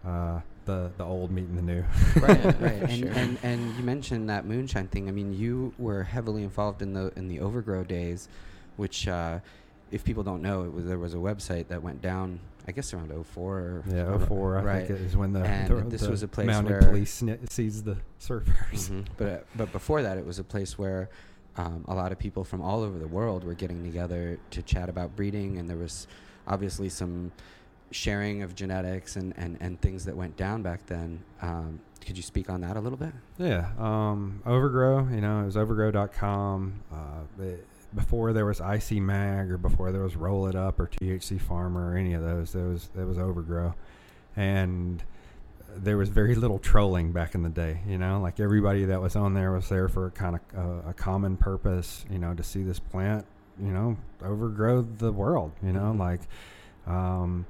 uh, the the old meeting the new. right, right. <laughs> And, sure. and and you mentioned that moonshine thing. I mean, you were heavily involved in the in the overgrow days, which, uh, if people don't know, it was there was a website that went down. I guess around 04 or yeah, or- 04, I right. think is when the, And the, this the was a place mounted where- police sees the surfers. Mhm. But uh, but before that, it was a place where um, a lot of people from all over the world were getting together to chat about breeding, and there was obviously some sharing of genetics and, and, and things that went down back then. Um, could you speak on that a little bit? Yeah, um, Overgrow. You know, it was Overgrow.com. Uh, it, before there was IC Mag, or before there was Roll It Up, or THC Farmer, or any of those, there was there was Overgrow, and there was very little trolling back in the day. You know, like everybody that was on there was there for a kind of uh, a common purpose. You know, to see this plant, you know, overgrow the world. You know, Mhm. like. Um,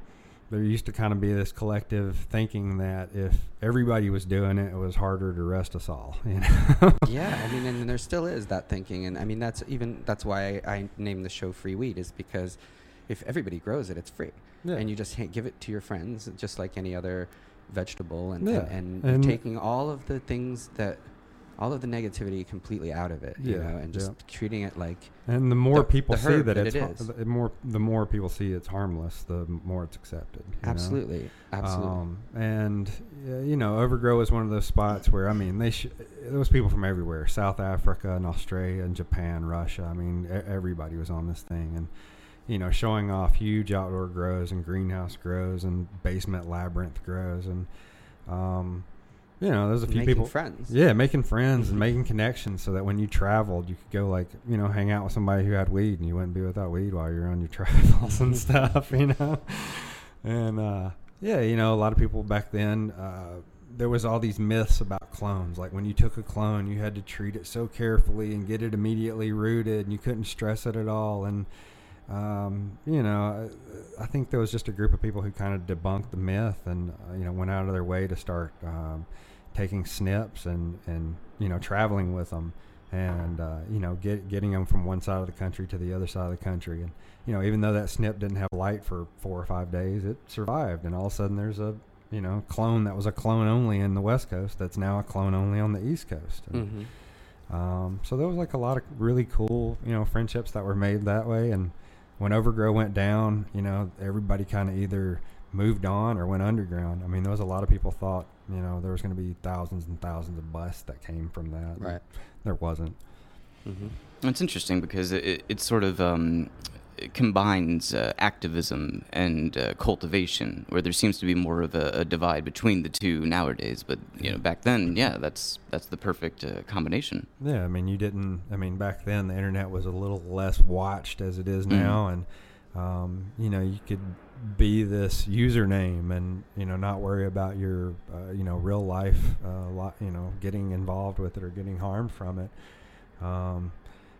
there used to kind of be this collective thinking that if everybody was doing it, it was harder to arrest us all. You know? <laughs> yeah, I mean, and there still is that thinking, and I mean that's even that's why I, I named the show "Free Weed" is because if everybody grows it, it's free, Yeah. and you just give it to your friends, just like any other vegetable, and Yeah, and, and, and- you're taking all of the things that all of the negativity completely out of it, you know, and just treating it like and the more The- people the see that, that it's it the more the more people see it's harmless, the more it's accepted. you know? absolutely, absolutely. Um, and uh, you know, Overgrow is one of those spots where I mean, they sh- there was people from everywhere: South Africa and Australia and Japan, Russia. I mean, everybody was on this thing, and you know, showing off huge outdoor grows and greenhouse grows and basement labyrinth grows, and um, you know, there's a few Making people. friends. Yeah, making friends and making connections so that when you traveled, you could go like you know hang out with somebody who had weed, and you wouldn't be without weed while you're on your <laughs> travels and stuff, you know. And uh, yeah, you know, a lot of people back then. Uh, there was all these myths about clones. Like when you took a clone, you had to treat it so carefully and get it immediately rooted, and you couldn't stress it at all. And um, you know, I, I think there was just a group of people who kind of debunked the myth and uh, you know went out of their way to start um, taking snips and and you know traveling with them and uh, you know get, getting them from one side of the country to the other side of the country. And you know even though that snip didn't have light for four or five days it survived. And all of a sudden there's a you know clone that was a clone only in the west coast that's now a clone only on the east coast. And, Mm-hmm. um, so there was like a lot of really cool you know friendships that were made that way. And when overgrow went down you know everybody kind of either moved on or went underground. I mean there was a lot of people thought you know there was going to be thousands and thousands of busts that came from that Right. there wasn't Mm-hmm. It's interesting because it, it, it sort of um, it combines uh, activism and uh, cultivation, where there seems to be more of a, a divide between the two nowadays. But you know, back then, yeah, that's that's the perfect uh, combination. Yeah, I mean, you didn't. I mean, back then the internet was a little less watched as it is Mhm. now, and um, you know, you could be this username and you know not worry about your uh, you know real life, uh, lot, you know, getting involved with it or getting harmed from it. Um,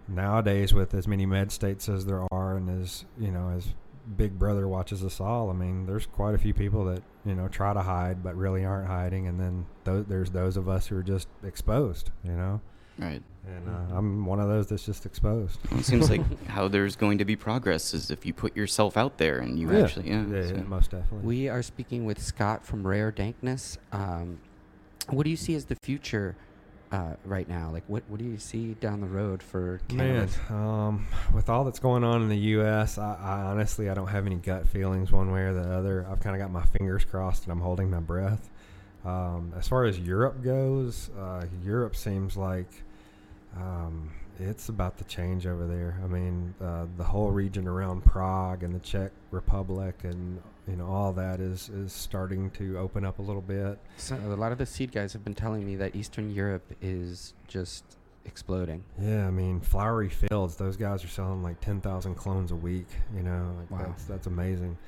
nowadays, with as many med states as there are, and as you know, as Big Brother watches us all, I mean, there's quite a few people that you know try to hide but really aren't hiding, and then th- there's those of us who are just exposed. You know. Right. And uh, I'm one of those that's just exposed. It seems like <laughs> how there's going to be progress is if you put yourself out there and you yeah. actually, yeah. yeah, so- yeah, most definitely. We are speaking with Scott from Rare Dankness. Um, what do you see as the future uh, right now? Like, what what do you see down the road for Man, um, with all that's going on in the U.S., I, I honestly I don't have any gut feelings one way or the other. I've kind of got my fingers crossed and I'm holding my breath. Um, as far as Europe goes, uh, Europe seems like um, it's about to change over there. I mean, uh, the whole region around Prague and the Czech Republic and you know all that is is starting to open up a little bit. So a lot of the seed guys have been telling me that Eastern Europe is just exploding. Yeah, I mean, flowery fields. Those guys are selling like ten thousand clones a week. You know, like Wow. that's that's amazing.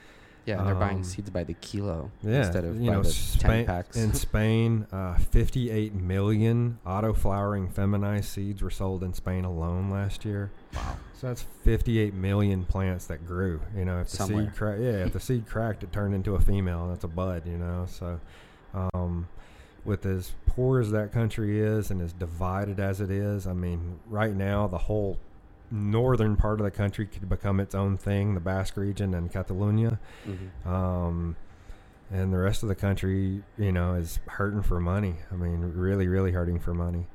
Yeah, and they're buying Um, seeds by the kilo Yeah, instead of you by know, the Spain, ten packs. in Spain, uh, fifty-eight million auto-flowering feminized seeds were sold in Spain alone last year. wow. So that's fifty-eight million plants that grew. You know, if the Somewhere. seed cracked, yeah, if the seed <laughs> cracked, it turned into a female, and that's a bud. You know, so um, with as poor as that country is and as divided as it is, I mean, right now the whole northern part of the country could become its own thing, the Basque region and Catalonia. Mhm. Um, and the rest of the country, you know, is hurting for money. I mean, really, really hurting for money.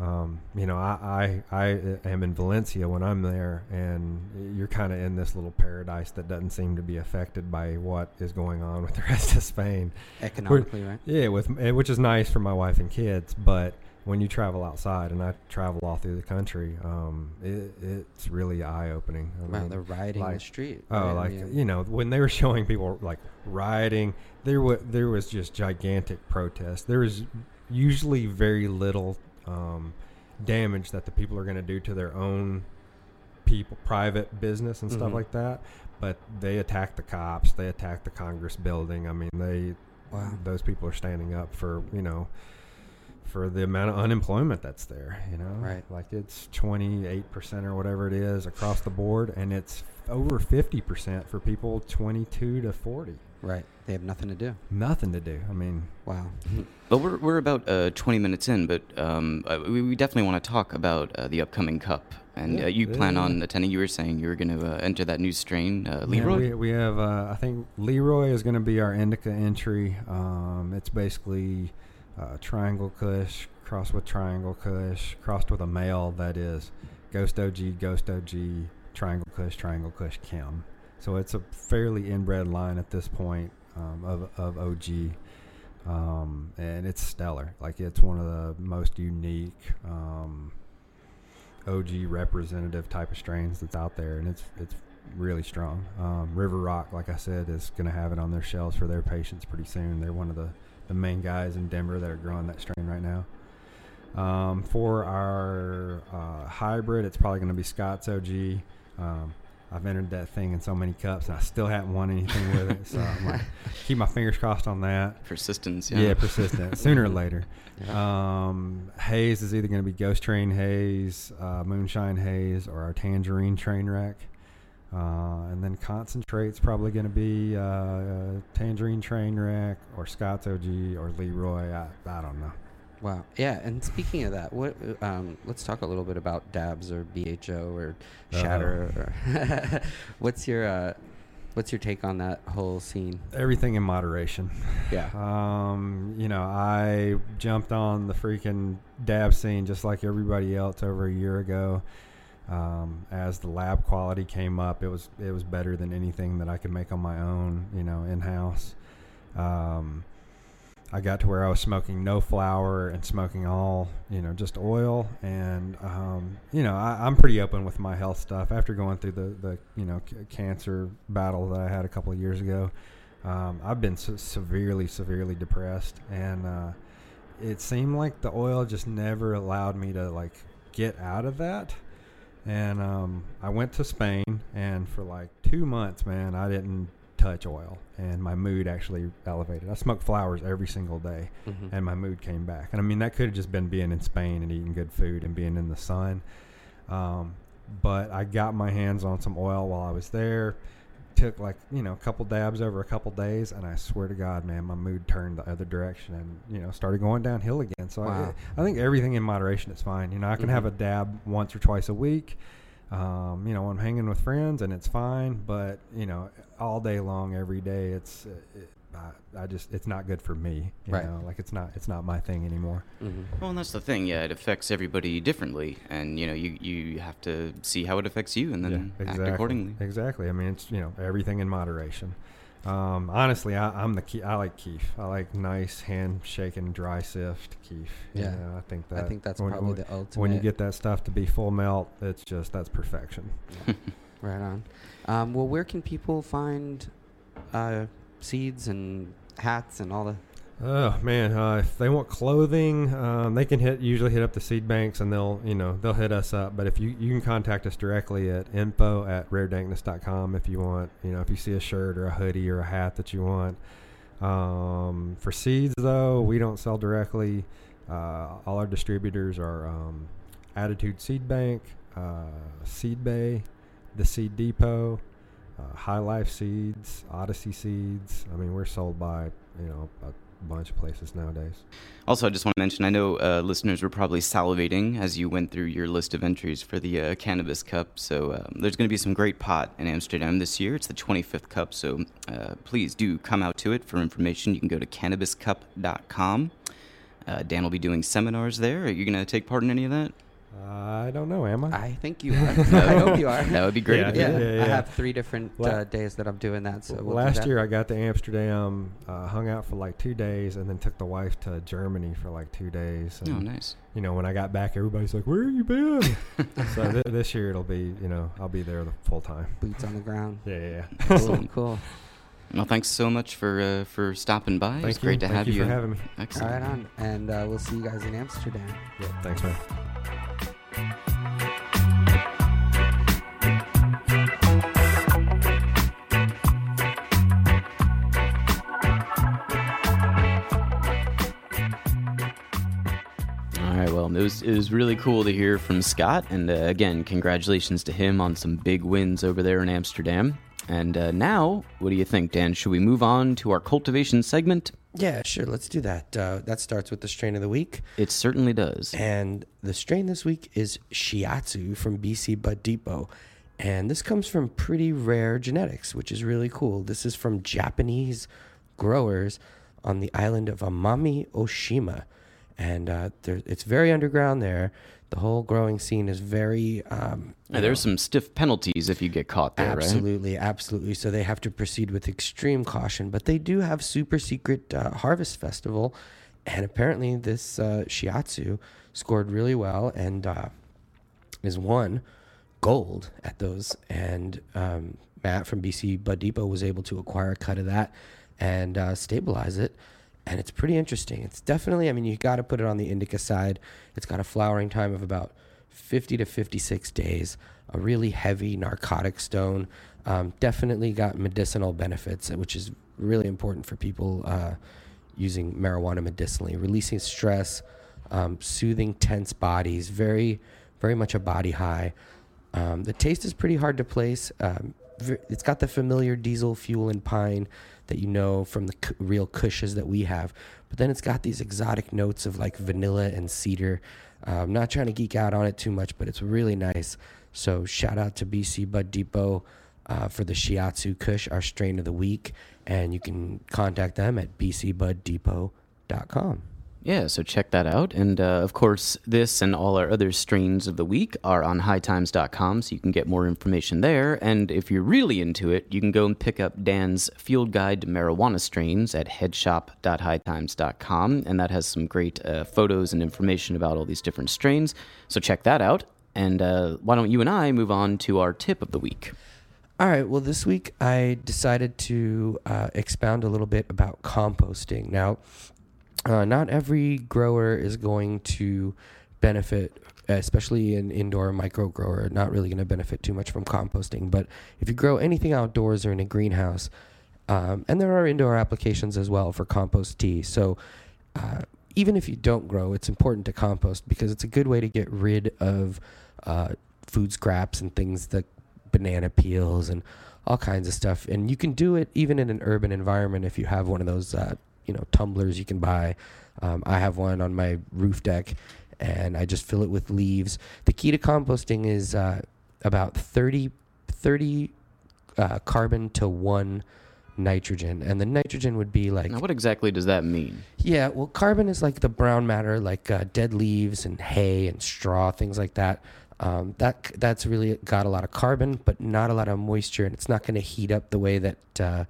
Um, you know, I, I, I am in Valencia when I'm there, and you're kind of in this little paradise that doesn't seem to be affected by what is going on with the rest of Spain. Economically, right? Yeah, with eh, which is nice for my wife and kids, but when you travel outside, and I travel all through the country, um, it, it's really eye opening. Wow, they're riding the street. Oh, right? Like mean, you know, when they were showing people like rioting, there was there was just gigantic protest. There was usually very little um, damage that the people are going to do to their own people, private business and stuff Mhm. like that. But they attacked the cops. They attacked the Congress building. I mean, they Wow. those people are standing up for you know for the amount of unemployment that's there. You know, Right. Like it's twenty eight percent or whatever it is across the board, and it's over fifty percent for people twenty two to forty. Right. They have nothing to do. Nothing to do. I mean, Wow. <laughs> Well, we're, we're about uh, 20 minutes in, but um, uh, we, we definitely want to talk about uh, the upcoming Cup. And Yeah, uh, you plan yeah. on attending. You were saying you were going to uh, enter that new strain, uh, Yeah, we, we have, uh, I think Leroy is going to be our indica entry. Um, it's basically uh, Triangle Kush crossed with Triangle Kush, crossed with a male that is Ghost OG, Ghost OG, Triangle Kush, Triangle Kush Kim. So it's a fairly inbred line at this point um, of, of OG. Um, and it's stellar. Like it's one of the most unique um, OG representative type of strains that's out there, and it's it's really strong. Um, River Rock, like I said, is going to have it on their shelves for their patients pretty soon. They're one of the, the main guys in Denver that are growing that strain right now. Um, for our uh, hybrid, it's probably going to be Scott's OG. Um, I've entered that thing in so many cups, and I still haven't won anything with it. So I'm like, <laughs> keep my fingers crossed on that. Persistence, yeah. Yeah, persistent. Sooner or later. <laughs> Yeah. Um, haze is either going to be Ghost Train Haze, uh, Moonshine Haze, or our Tangerine Train Wreck. Uh, and then concentrate's probably going to be uh, uh, Tangerine Trainwreck or Scott's OG or Leroy. I, I don't know. Wow. Yeah. And speaking of that, what? Um, let's talk a little bit about dabs or BHO or shatter. Or <laughs> what's your uh, What's your take on that whole scene? Everything in moderation. Yeah. <laughs> Um, you know, I jumped on the freaking dab scene just like everybody else over a year ago. Um, as the lab quality came up, it was it was better than anything that I could make on my own, you know, in house. Um, I got to where I was smoking no flour and smoking all, you know, just oil. And, um, you know, I, am pretty open with my health stuff. After going through the, the you know, c- cancer battle that I had a couple of years ago, um, I've been so severely, severely depressed. And uh, it seemed like the oil just never allowed me to, like, get out of that. And um, I went to Spain, and for like two months, man, I didn't touch oil, and my mood actually elevated. I smoked flowers every single day, mm-hmm. and my mood came back. And I mean, that could have just been being in Spain and eating good food and being in the sun. Um, but I got my hands on some oil while I was there. Took like you know a couple dabs over a couple days, and I swear to God, man, my mood turned the other direction and you know started going downhill again. So wow. I, I, think everything in moderation is fine. You know, I can mm-hmm. have a dab once or twice a week. Um, you know, I'm hanging with friends and it's fine, but you know, all day long, every day, it's, uh, it, I, I, just, it's not good for me. You right. know, like it's not, it's not my thing anymore. Mm-hmm. Well, and that's the thing. Yeah, it affects everybody differently, and you know, you you have to see how it affects you, and then yeah, exactly. act accordingly. Exactly. I mean, it's you know, everything in moderation. Um, honestly, I, am the key. I like keef. I like nice hand shaken dry sift keef. Yeah, you know, I think that. I think that's when, probably when, the ultimate. When you get that stuff to be full melt, it's just that's perfection. <laughs> right on. Um, well, where can people find uh, seeds and hats and all the Oh man, uh, if they want clothing, um, they can hit usually hit up the seed banks and they'll you know they'll hit us up. But if you you can contact us directly at info at raredankness.com if you want you know if you see a shirt or a hoodie or a hat that you want. Um, for seeds though, we don't sell directly. Uh, all our distributors are um, Attitude Seed Bank, uh, Seed Bay, the Seed Depot, uh, High Life Seeds, Odyssey Seeds. I mean, we're sold by you know a bunch of places nowadays. Also, I just want to mention I know uh, listeners were probably salivating as you went through your list of entries for the uh, Cannabis Cup. So, um, there's going to be some great pot in Amsterdam this year. It's the 25th Cup, so uh, please do come out to it. For information, you can go to cannabiscup.com. Uh, Dan will be doing seminars there. Are you going to take part in any of that? I don't know. Am I? I think you are. I hope you are. <laughs> That would be great. Yeah, yeah, yeah, yeah, I have three different uh, days that I'm doing that. So we'll last year I got to Amsterdam, uh, hung out for like two days, and then took the wife to Germany for like two days. And, oh, nice. You know, when I got back, everybody's like, "Where have you been?" <laughs> so th- this year it'll be, you know, I'll be there the full time. Boots on the ground. <laughs> Yeah, yeah. yeah. cool. cool. Well, thanks so much for uh, for stopping by. Thank it's great to Thank have you. you. for having me. Excellent. Right on. And uh, we'll see you guys in Amsterdam. Yeah, thanks, man. It was it was really cool to hear from Scott, and uh, again, congratulations to him on some big wins over there in Amsterdam. And uh, now, what do you think, Dan? Should we move on to our cultivation segment? Yeah, sure. Let's do that. Uh, that starts with the strain of the week. It certainly does. And the strain this week is Shiatsu from BC Bud Depot. And this comes from pretty rare genetics, which is really cool. This is from Japanese growers on the island of Amami Oshima and uh, there, it's very underground there. The whole growing scene is very. Um, yeah, there's some stiff penalties if you get caught there, absolutely, right? Absolutely, So they have to proceed with extreme caution. But they do have super secret uh, harvest festival, and apparently this uh, shiatsu scored really well and uh, is won gold at those. And um, Matt from BC Bud Depot was able to acquire a cut of that and uh, stabilize it and it's pretty interesting. It's definitely, I mean, you got to put it on the indica side. It's got a flowering time of about 50 to 56 days, a really heavy narcotic stone. Um, definitely got medicinal benefits, which is really important for people uh, using marijuana medicinally, releasing stress, um, soothing tense bodies, very, very much a body high. Um, the taste is pretty hard to place. Um, it's got the familiar diesel fuel and pine that you know from the real Kushes that we have, but then it's got these exotic notes of like vanilla and cedar. Uh, I'm not trying to geek out on it too much, but it's really nice. So shout out to BC Bud Depot uh, for the Shiatsu Kush, our strain of the week, and you can contact them at bcbuddepot.com. Yeah, so check that out. And uh, of course, this and all our other strains of the week are on hightimes.com, so you can get more information there. And if you're really into it, you can go and pick up Dan's Field Guide to Marijuana Strains at headshop.hightimes.com. And that has some great uh, photos and information about all these different strains. So check that out. And uh, why don't you and I move on to our tip of the week? All right. Well, this week I decided to uh, expound a little bit about composting. Now, uh, not every grower is going to benefit, especially an indoor micro grower, not really going to benefit too much from composting. But if you grow anything outdoors or in a greenhouse, um, and there are indoor applications as well for compost tea. So, uh, even if you don't grow, it's important to compost because it's a good way to get rid of uh, food scraps and things like banana peels and all kinds of stuff. And you can do it even in an urban environment if you have one of those, uh, you know, tumblers you can buy. Um, I have one on my roof deck, and I just fill it with leaves. The key to composting is uh, about 30, 30 uh, carbon to one nitrogen, and the nitrogen would be like Now, what exactly does that mean? yeah, well, carbon is like the brown matter, like uh, dead leaves and hay and straw, things like that. Um, that that's really got a lot of carbon, but not a lot of moisture, and it's not going to heat up the way that uh,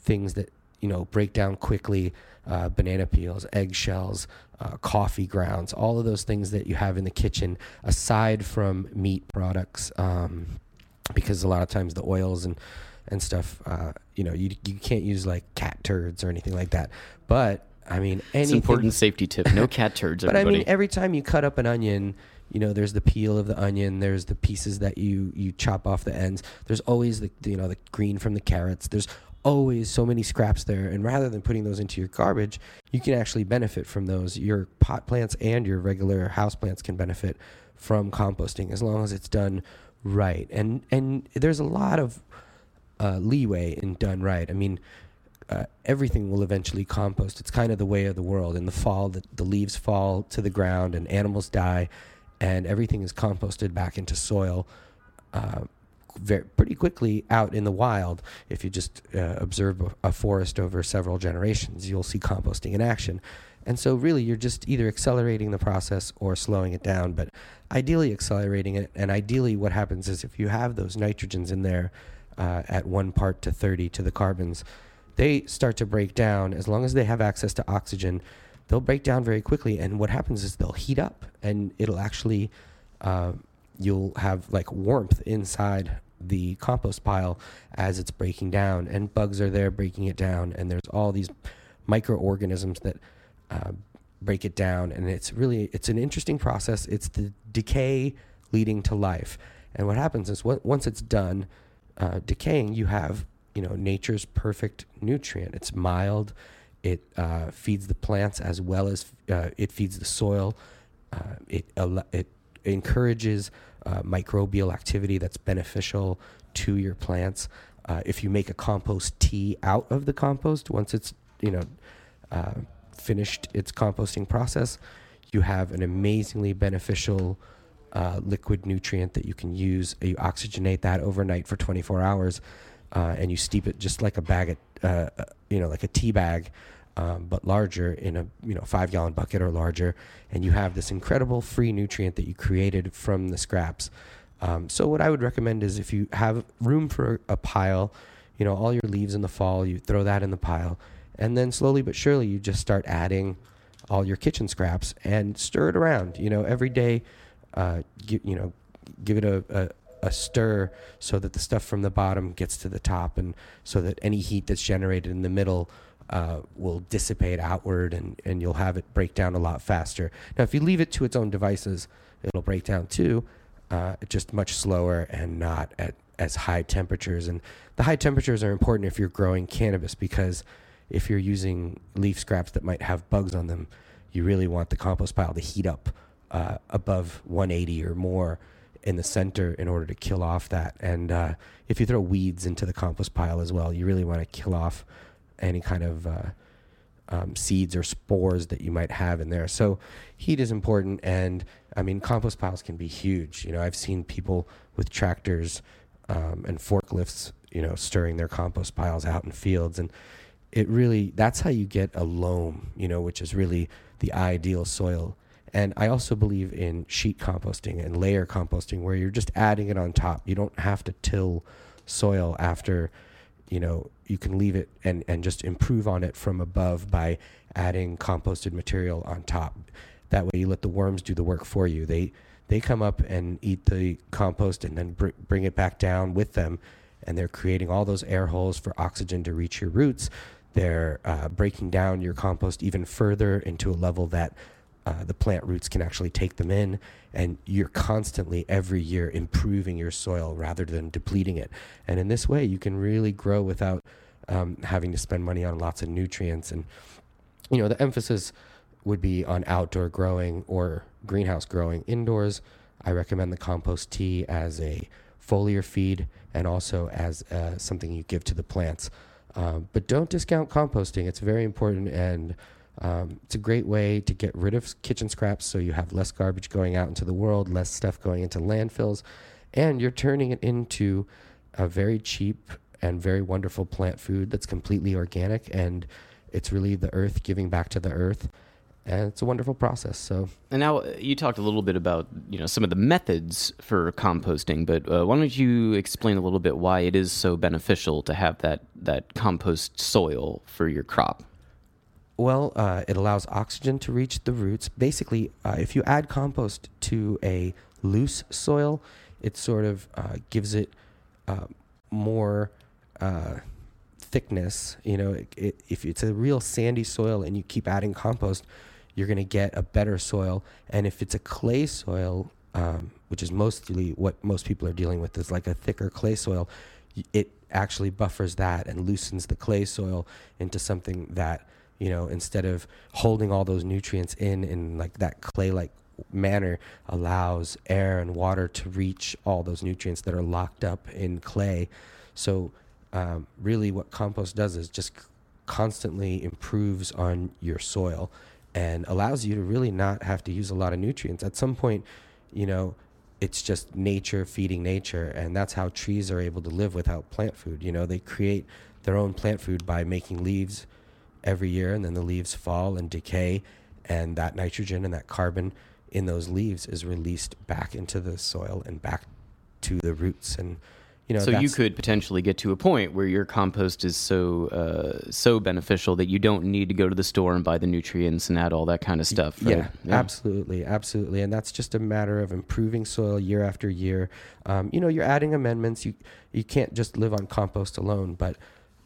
things that you know break down quickly, uh, banana peels, eggshells, uh, coffee grounds, all of those things that you have in the kitchen, aside from meat products, um, because a lot of times the oils and and stuff, uh, you know, you you can't use like cat turds or anything like that. But I mean, It's an important safety tip. No cat turds, <laughs> But I mean, every time you cut up an onion, you know, there's the peel of the onion. There's the pieces that you you chop off the ends. There's always the you know the green from the carrots. There's always so many scraps there. And rather than putting those into your garbage, you can actually benefit from those. Your pot plants and your regular house plants can benefit from composting as long as it's done right. And and there's a lot of uh, leeway in done right. I mean, uh, everything will eventually compost. It's kind of the way of the world. In the fall, the, the leaves fall to the ground and animals die, and everything is composted back into soil uh, very, pretty quickly out in the wild. If you just uh, observe a, forest over several generations, you'll see composting in action. And so, really, you're just either accelerating the process or slowing it down, but ideally accelerating it. And ideally, what happens is if you have those nitrogens in there uh, at one part to 30 to the carbons, they start to break down. As long as they have access to oxygen, they'll break down very quickly. And what happens is they'll heat up and it'll actually, uh, you'll have like warmth inside the compost pile as it's breaking down. And bugs are there breaking it down. And there's all these microorganisms that uh, break it down. And it's really, it's an interesting process. It's the decay leading to life. And what happens is what, once it's done, uh, decaying, you have you know nature's perfect nutrient. It's mild. It uh, feeds the plants as well as uh, it feeds the soil. Uh, it it encourages uh, microbial activity that's beneficial to your plants. Uh, if you make a compost tea out of the compost, once it's you know uh, finished its composting process, you have an amazingly beneficial uh, liquid nutrient that you can use. You oxygenate that overnight for 24 hours, uh, and you steep it just like a bag, of, uh, uh, you know, like a tea bag, um, but larger in a you know five gallon bucket or larger, and you have this incredible free nutrient that you created from the scraps. Um, so what I would recommend is if you have room for a pile, you know, all your leaves in the fall, you throw that in the pile, and then slowly but surely you just start adding all your kitchen scraps and stir it around. You know, every day uh, you know, give it a, a, a stir so that the stuff from the bottom gets to the top and so that any heat that's generated in the middle uh, will dissipate outward and, and you'll have it break down a lot faster. Now, if you leave it to its own devices, it'll break down too, uh, just much slower and not at as high temperatures. And the high temperatures are important if you're growing cannabis because if you're using leaf scraps that might have bugs on them, you really want the compost pile to heat up uh, above 180 or more in the center in order to kill off that. And uh, if you throw weeds into the compost pile as well, you really want to kill off any kind of uh, um, seeds or spores that you might have in there. So heat is important, and I mean compost piles can be huge. You know, I've seen people with tractors um, and forklifts, you know, stirring their compost piles out in fields, and it really that's how you get a loam, you know, which is really the ideal soil. And I also believe in sheet composting and layer composting, where you're just adding it on top. You don't have to till soil after you know you can leave it and and just improve on it from above by adding composted material on top. That way you let the worms do the work for you. They they come up and eat the compost and then br- bring it back down with them and they're creating all those air holes for oxygen to reach your roots. They're uh, breaking down your compost even further into a level that uh, the plant roots can actually take them in, and you're constantly every year improving your soil rather than depleting it. And in this way, you can really grow without um, having to spend money on lots of nutrients. And you know, the emphasis would be on outdoor growing or greenhouse growing. Indoors, I recommend the compost tea as a foliar feed and also as uh, something you give to the plants. Um, but don't discount composting; it's very important and um, it's a great way to get rid of kitchen scraps so you have less garbage going out into the world, less stuff going into landfills, and you're turning it into a very cheap and very wonderful plant food that's completely organic and it's really the earth giving back to the earth and it's a wonderful process so And now uh, you talked a little bit about you know some of the methods for composting, but uh, why don't you explain a little bit why it is so beneficial to have that that compost soil for your crop? Well, uh, it allows oxygen to reach the roots. Basically, uh, if you add compost to a loose soil, it sort of uh, gives it uh, more uh, thickness. You know, it, it, if it's a real sandy soil and you keep adding compost, you're going to get a better soil. And if it's a clay soil, um, which is mostly what most people are dealing with, is like a thicker clay soil, it actually buffers that and loosens the clay soil into something that you know instead of holding all those nutrients in in like that clay like manner allows air and water to reach all those nutrients that are locked up in clay. So um, really what compost does is just constantly improves on your soil and allows you to really not have to use a lot of nutrients. At some point you know it's just nature feeding nature and that's how trees are able to live without plant food. You know they create their own plant food by making leaves every year and then the leaves fall and decay and that nitrogen and that carbon in those leaves is released back into the soil and back to the roots and you know so you could potentially get to a point where your compost is so uh, so beneficial that you don't need to go to the store and buy the nutrients and add all that kind of stuff. right? Yeah, absolutely, absolutely, and that's just a matter of improving soil year after year. Um, you know, you're adding amendments. You you can't just live on compost alone, but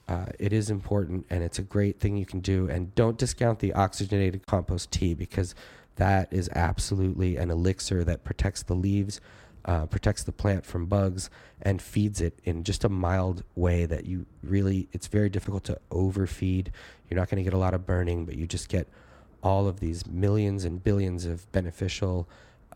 uh, it is important, and it's a great thing you can do. And don't discount the oxygenated compost tea because that is absolutely an elixir that protects the leaves, uh, protects the plant from bugs, and feeds it in just a mild way that you really. It's very difficult to overfeed. You're not going to get a lot of burning, but you just get all of these millions and billions of beneficial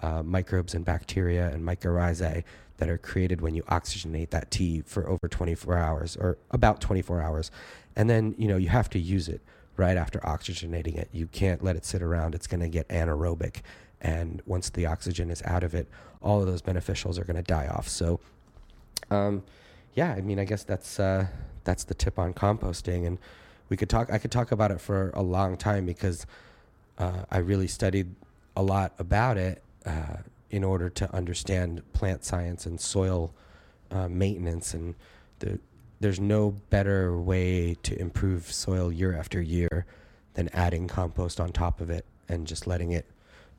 uh, microbes and bacteria and mycorrhizae that are created when you oxygenate that tea for over 24 hours or about 24 hours. And then, you know, you have to use it right after oxygenating it. You can't let it sit around. It's going to get anaerobic. And once the oxygen is out of it, all of those beneficials are going to die off. So, um, yeah, I mean, I guess that's uh, that's the tip on composting, and we could talk. I could talk about it for a long time because uh, I really studied a lot about it uh, in order to understand plant science and soil uh, maintenance, and the, there's no better way to improve soil year after year than adding compost on top of it and just letting it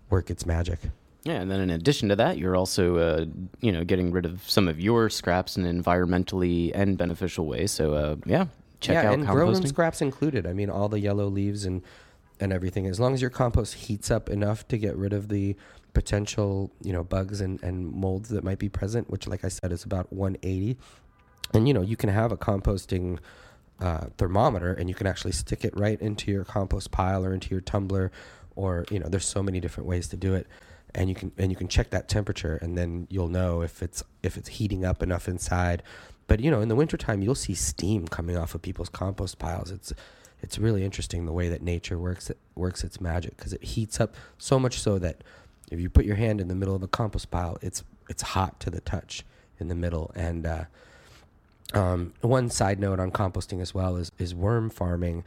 work its magic. Yeah, and then in addition to that, you're also, uh, you know, getting rid of some of your scraps in an environmentally and beneficial way. So, uh, yeah, check out composting. yeah, out and grow room scraps included. I mean, all the yellow leaves and and everything. As long as your compost heats up enough to get rid of the potential, you know, bugs and, and molds that might be present, which, like I said, is about 180. And you know, you can have a composting uh, thermometer, and you can actually stick it right into your compost pile or into your tumbler, or you know, there's so many different ways to do it. and you can and you can check that temperature, and then you'll know if it's if it's heating up enough inside. But you know, in the wintertime, you'll see steam coming off of people's compost piles. It's it's really interesting the way that nature works it works its magic because it heats up so much so that if you put your hand in the middle of a compost pile, it's it's hot to the touch in the middle. And uh, um, one side note on composting as well is is worm farming,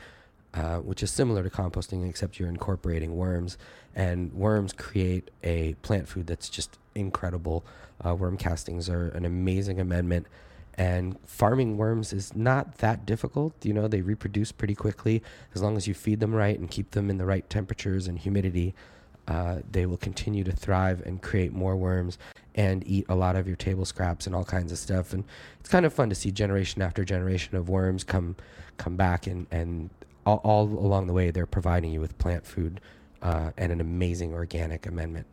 uh, which is similar to composting except you're incorporating worms, and worms create a plant food that's just incredible. Uh, worm castings are an amazing amendment. And farming worms is not that difficult. You know, they reproduce pretty quickly as long as you feed them right and keep them in the right temperatures and humidity. Uh, they will continue to thrive and create more worms and eat a lot of your table scraps and all kinds of stuff. And it's kind of fun to see generation after generation of worms come come back and and all, all along the way they're providing you with plant food uh, and an amazing organic amendment.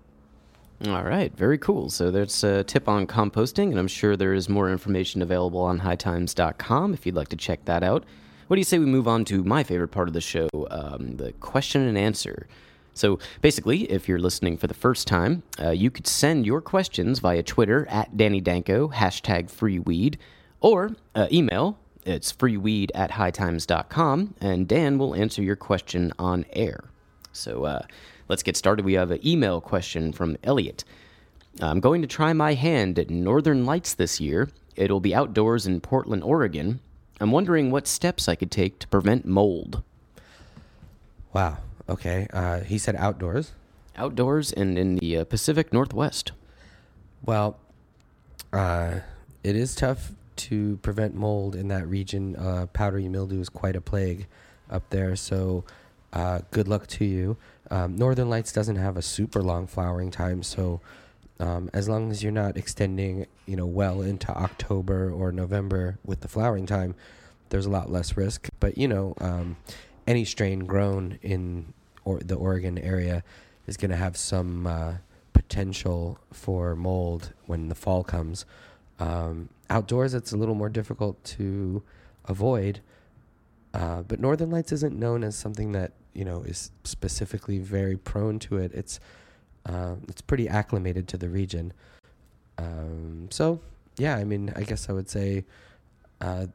All right, very cool. So that's a tip on composting, and I'm sure there is more information available on hightimes.com if you'd like to check that out. What do you say we move on to my favorite part of the show, um, the question and answer? So basically, if you're listening for the first time, uh, you could send your questions via Twitter at Danny Danko, hashtag freeweed, or uh, email. It's freeweed at hightimes.com, and Dan will answer your question on air. So uh, let's get started. We have an email question from Elliot. I'm going to try my hand at Northern Lights this year. It'll be outdoors in Portland, Oregon. I'm wondering what steps I could take to prevent mold. Wow. Okay. Uh, he said outdoors. Outdoors and in the uh, Pacific Northwest. Well, uh, it is tough to prevent mold in that region. Uh, powdery mildew is quite a plague up there. So, uh, good luck to you. Um, Northern Lights doesn't have a super long flowering time, so um, as long as you're not extending, you know, well into October or November with the flowering time, there's a lot less risk. But you know, um, any strain grown in or the Oregon area is going to have some uh, potential for mold when the fall comes. Um, outdoors, it's a little more difficult to avoid. Uh, but Northern Lights isn't known as something that you know is specifically very prone to it. It's uh, it's pretty acclimated to the region. Um, so yeah, I mean, I guess I would say, uh,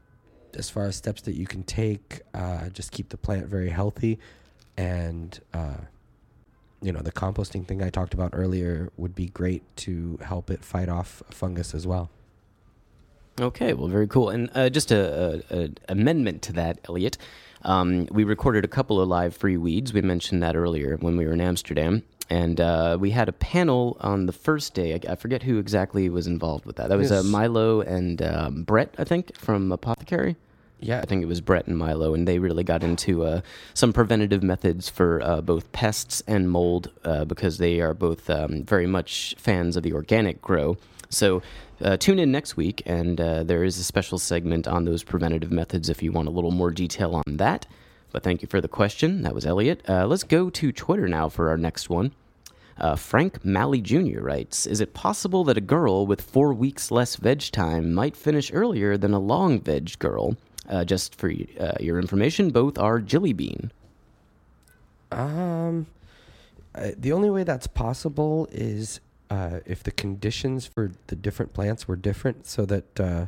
as far as steps that you can take, uh, just keep the plant very healthy, and uh, you know the composting thing I talked about earlier would be great to help it fight off fungus as well. Okay, well, very cool. And uh, just a, a, a amendment to that, Elliot. Um, we recorded a couple of live free weeds. We mentioned that earlier when we were in Amsterdam, and uh, we had a panel on the first day. I, I, forget who exactly was involved with that. That was uh, Milo and um, Brett, I think, from Apothecary. Yeah, I think it was Brett and Milo, and they really got into uh, some preventative methods for uh, both pests and mold uh, because they are both um, very much fans of the organic grow. So uh, tune in next week, and uh, there is a special segment on those preventative methods if you want a little more detail on that. But thank you for the question. That was Elliot. Uh, let's go to Twitter now for our next one. Frank Malley Jr. writes Is it possible that a girl with four weeks less veg time might finish earlier than a long veg girl? Uh, just for uh, your information, both are Jilly Bean. Um, uh, the only way that's possible is uh, if the conditions for the different plants were different, so that uh,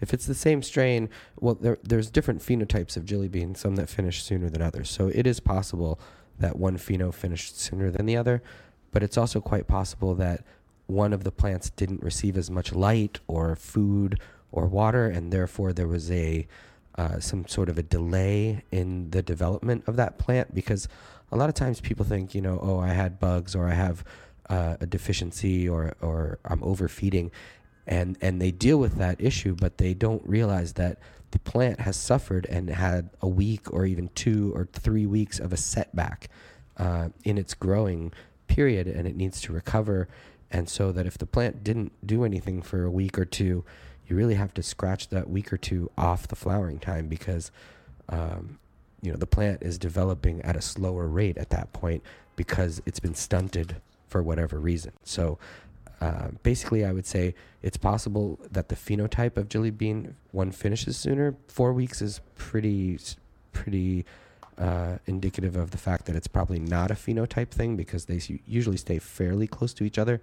if it's the same strain, well, there, there's different phenotypes of Jilly Bean, some that finish sooner than others. So it is possible that one pheno finished sooner than the other, but it's also quite possible that one of the plants didn't receive as much light or food or water, and therefore there was a uh, some sort of a delay in the development of that plant because a lot of times people think, you know, oh, I had bugs or I have uh, a deficiency or or I'm overfeeding, and and they deal with that issue, but they don't realize that the plant has suffered and had a week or even two or three weeks of a setback uh, in its growing period, and it needs to recover. And so that if the plant didn't do anything for a week or two, you really have to scratch that week or two off the flowering time because um, you know the plant is developing at a slower rate at that point because it's been stunted for whatever reason. So uh, basically, I would say it's possible that the phenotype of Jilly Bean one finishes sooner. Four weeks is pretty pretty uh, indicative of the fact that it's probably not a phenotype thing because they usually stay fairly close to each other.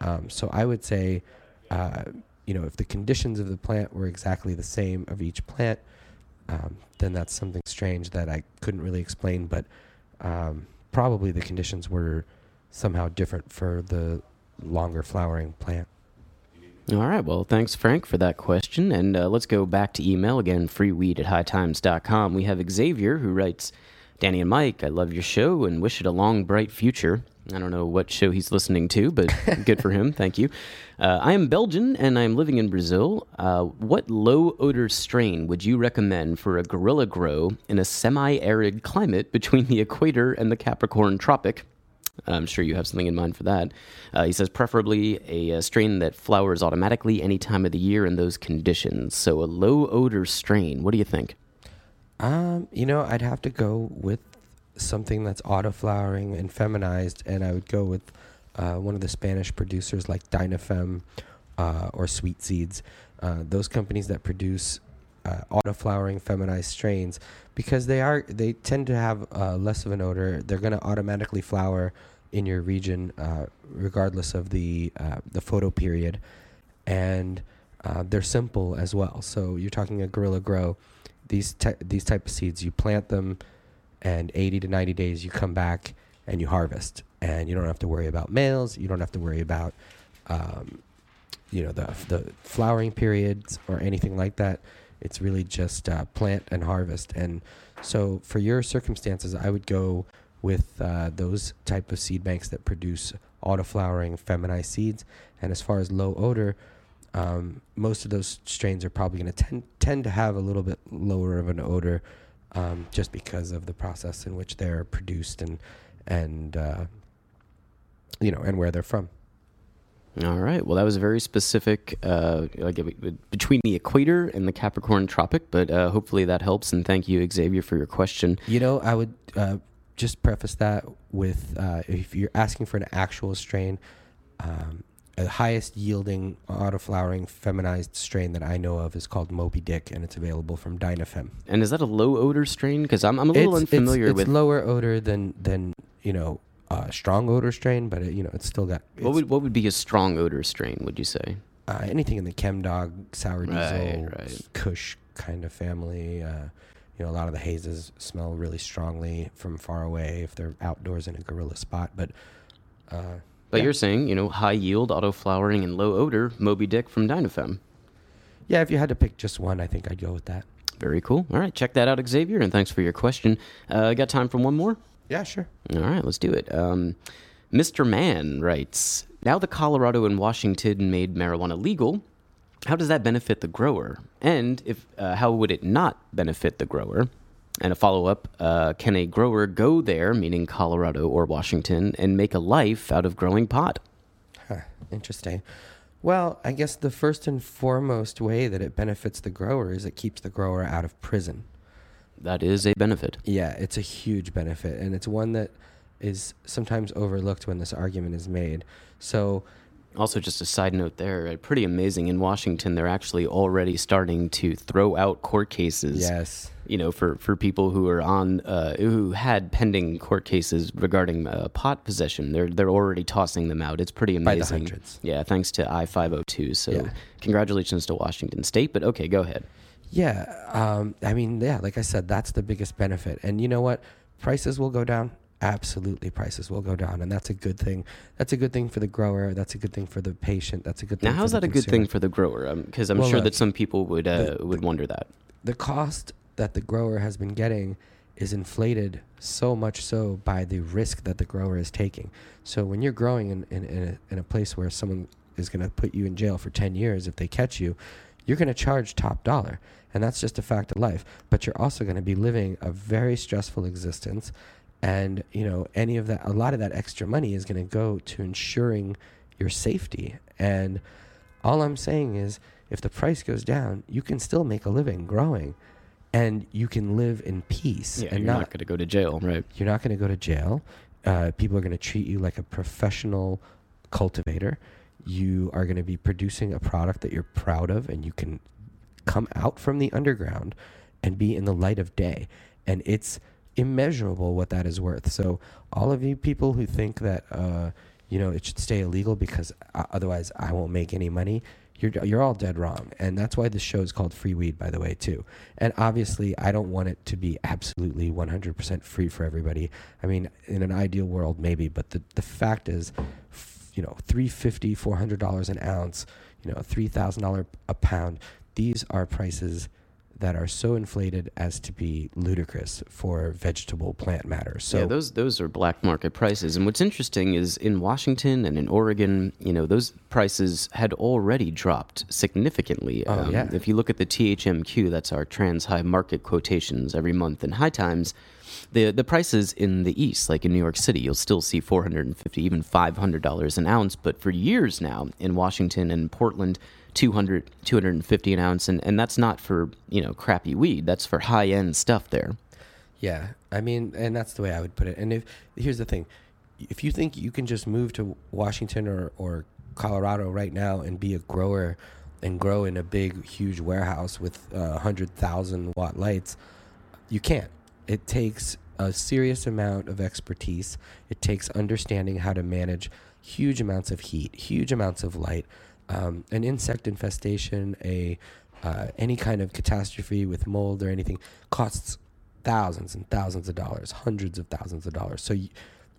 Um, so I would say, uh, you know, if the conditions of the plant were exactly the same of each plant, um, then that's something strange that I couldn't really explain. But um, probably the conditions were somehow different for the longer flowering plant. All right. Well, thanks, Frank, for that question. And uh, let's go back to email again freeweed at hightimes.com. We have Xavier who writes Danny and Mike, I love your show and wish it a long, bright future. I don't know what show he's listening to, but <laughs> good for him. Thank you. Uh, I am Belgian and I'm living in Brazil. Uh, what low odor strain would you recommend for a gorilla grow in a semi arid climate between the equator and the Capricorn Tropic? I'm sure you have something in mind for that. Uh, he says preferably a, uh strain that flowers automatically any time of the year in those conditions. So a low odor strain. What do you think? Um, you know, I'd have to go with something that's auto flowering and feminized, and I would go with uh, one of the Spanish producers like Dinafem uh, or Sweet Seeds. Uh, those companies that produce uh, auto flowering feminized strains because they are they tend to have uh, less of an odor. They're going to automatically flower in your region uh, regardless of the uh, the photo period, and uh, they're simple as well. So you're talking a Gorilla Grow. These these type of seeds, you plant them, and 80 to 90 days you come back and you harvest, and you don't have to worry about males. You don't have to worry about um, you know the the flowering periods or anything like that. It's really just uh, plant and harvest. And so for your circumstances, I would go with uh, those type of seed banks that produce auto flowering feminized seeds. And as far as low odor, um, most of those strains are probably going to tend tend to have a little bit lower of an odor, um, just because of the process in which they're produced and and uh, you know and where they're from. All right. Well, that was very specific, uh, like between the equator and the Capricorn Tropic, but uh, hopefully that helps. And thank you, Xavier, for your question. You know, I would uh, just preface that with uh, if you're asking for an actual strain, um, the highest yielding auto flowering feminized strain that I know of is called Moby Dick, and it's available from Dinafem. And is that a low odor strain? Because I'm, I'm a little it's, unfamiliar it's, it's with. lower odor than than you know uh, strong odor strain, but it, you know it's still got what would what would be a strong odor strain? Would you say? uh, anything in the Chem Dog, Sour Diesel, Right, right. Kush kind of family. Uh, you know, a lot of the hazes smell really strongly from far away if they're outdoors in a gorilla spot. But uh, But yeah. you're saying, you know, high yield, auto flowering, and low odor, Moby Dick from Dinafem. yeah, if you had to pick just one, I think I'd go with that. Very cool. All right, check that out, Xavier, and thanks for your question. Uh, got time for one more? Yeah, sure. All right, let's do it. Um, Mr. Man writes Now that Colorado and Washington made marijuana legal, how does that benefit the grower? And if uh, how would it not benefit the grower? And a follow up uh, Can a grower go there, meaning Colorado or Washington, and make a life out of growing pot? Huh, interesting. Well, I guess the first and foremost way that it benefits the grower is it keeps the grower out of prison. That is a benefit. Yeah, it's a huge benefit, and it's one that is sometimes overlooked when this argument is made. So, Also, just a side note there, pretty amazing. In Washington, they're actually already starting to throw out court cases. yes, You know, for, for people who are on, uh, who had pending court cases regarding uh, pot possession, they're they're already tossing them out. It's pretty amazing. By the hundreds. Yeah, thanks to I five hundred two. So, Yeah. congratulations to Washington State. But okay, go ahead. Yeah, um, I mean, yeah, like I said, that's the biggest benefit. And you know what? Prices will go down. Absolutely, prices will go down, and that's a good thing. That's a good thing for the grower. That's a good thing for the patient. That's a good thing. Now, how's that a good thing for the grower? Because I'm Well, sure look, that some people would uh, the- would wonder that. the cost that the grower has been getting is inflated so much so by the risk that the grower is taking. So when you're growing in, in, in, a, in a place where someone is going to put you in jail for 10 years if they catch you, you're going to charge top dollar. And that's just a fact of life. But you're also going to be living a very stressful existence. And, you know, any of that, a lot of that extra money is going to go to ensuring your safety. And all I'm saying is, if the price goes down, you can still make a living growing, and you can live in peace. Yeah, and you're not, going to go to jail, right? you're not going to go to jail. Uh, people are going to treat you like a professional cultivator. You are going to be producing a product that you're proud of, and you can come out from the underground and be in the light of day. And it's immeasurable what that is worth. So all of you people who think that uh, you know it should stay illegal because otherwise I won't make any money, you're you're all dead wrong. And that's why this show is called Free Weed, by the way, too. And obviously, I don't want it to be absolutely 100% free for everybody. I mean, in an ideal world, maybe, but the the fact is, you know, $350, 400 dollars an ounce, you know, three thousand dollar a pound. These are prices that are so inflated as to be ludicrous for vegetable plant matter. So yeah, those those are black market prices. And what's interesting is in Washington and in Oregon, you know, those prices had already dropped significantly. Oh, um, yeah. If you look at the THMQ, that's our trans high market quotations every month in high times. The, the prices in the east, like in New York City, you'll still see 450 even $500 an ounce. But for years now in Washington and Portland, 200 250 an ounce and, and that's not for you know crappy weed that's for high end stuff there Yeah, I mean, and that's the way I would put it. And if here's the thing, if you think you can just move to Washington or or Colorado right now and be a grower and grow in a big, huge warehouse with uh, hundred thousand watt lights, you can't. It takes a serious amount of expertise. It takes understanding how to manage huge amounts of heat, huge amounts of light, um, an insect infestation, a uh, any kind of catastrophe with mold or anything costs thousands and thousands of dollars, hundreds of thousands of dollars. So, you,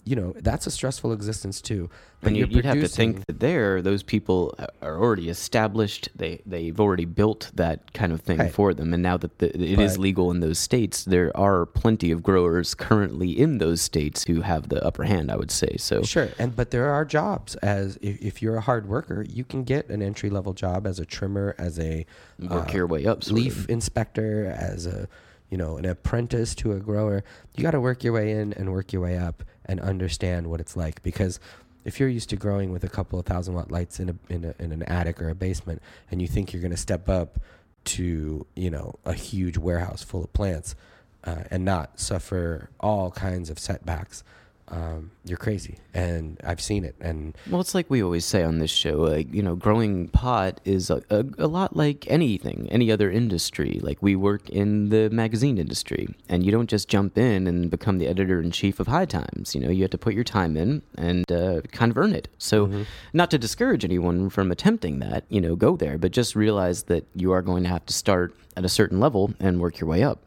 you know, that's a stressful existence too. But and you, you'd have to think that there those people are already established. They they've already built that kind of thing Right. for them. And now that the, it is But- legal in those states there are plenty of growers currently in those states who have the upper hand i would say. So Sure, and but there are jobs as if, if you're a hard worker, you can get an entry level job as a trimmer, as a Work uh, your way up, leaf inspector, as a you know an apprentice to a grower. You got to work your way in and work your way up and understand what it's like. Because if you're used to growing with a couple of thousand watt lights in a in, a, in an attic or a basement and you think you're going to step up to you know a huge warehouse full of plants uh, and not suffer all kinds of setbacks um, you're crazy and i've seen it and Well, it's like we always say on this show, like, you know, growing pot is a, a, a lot like anything, any other industry. Like, we work in the magazine industry, and you don't just jump in and become the editor in chief of High Times. You know, you have to put your time in and uh, kind of earn it. So, not to discourage anyone from attempting that, you know, go there, but just realize that you are going to have to start at a certain level and work your way up.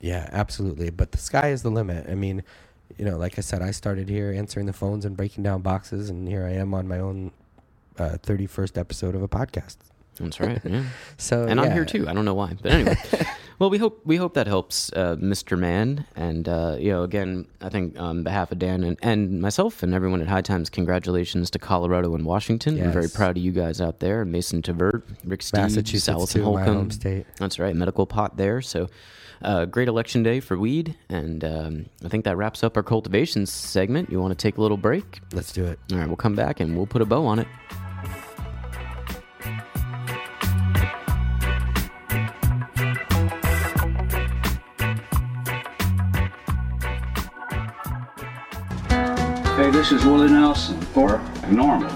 Yeah, absolutely. But the sky is the limit. I mean, you know, like I said, I started here answering the phones and breaking down boxes, and here I am on my own uh, 31st episode of a podcast. That's right. Yeah. <laughs> So, and I'm here too. I don't know why, but anyway. <laughs> well, we hope we hope that helps, uh, Mr. Man. And uh, you know, again, I think on behalf of Dan and, and myself and everyone at High Times, congratulations to Colorado and Washington. We're very proud of you guys out there. Mason Tvert, Rick Steve, Massachusetts, Allison too, my Holcomb. home state. That's right, medical pot there. So. Uh, great election day for weed, and um, I think that wraps up our cultivation segment. You want to take a little break? Let's do it. All right, we'll come back and we'll put a bow on it. Hey, this is Willie Nelson for NORML.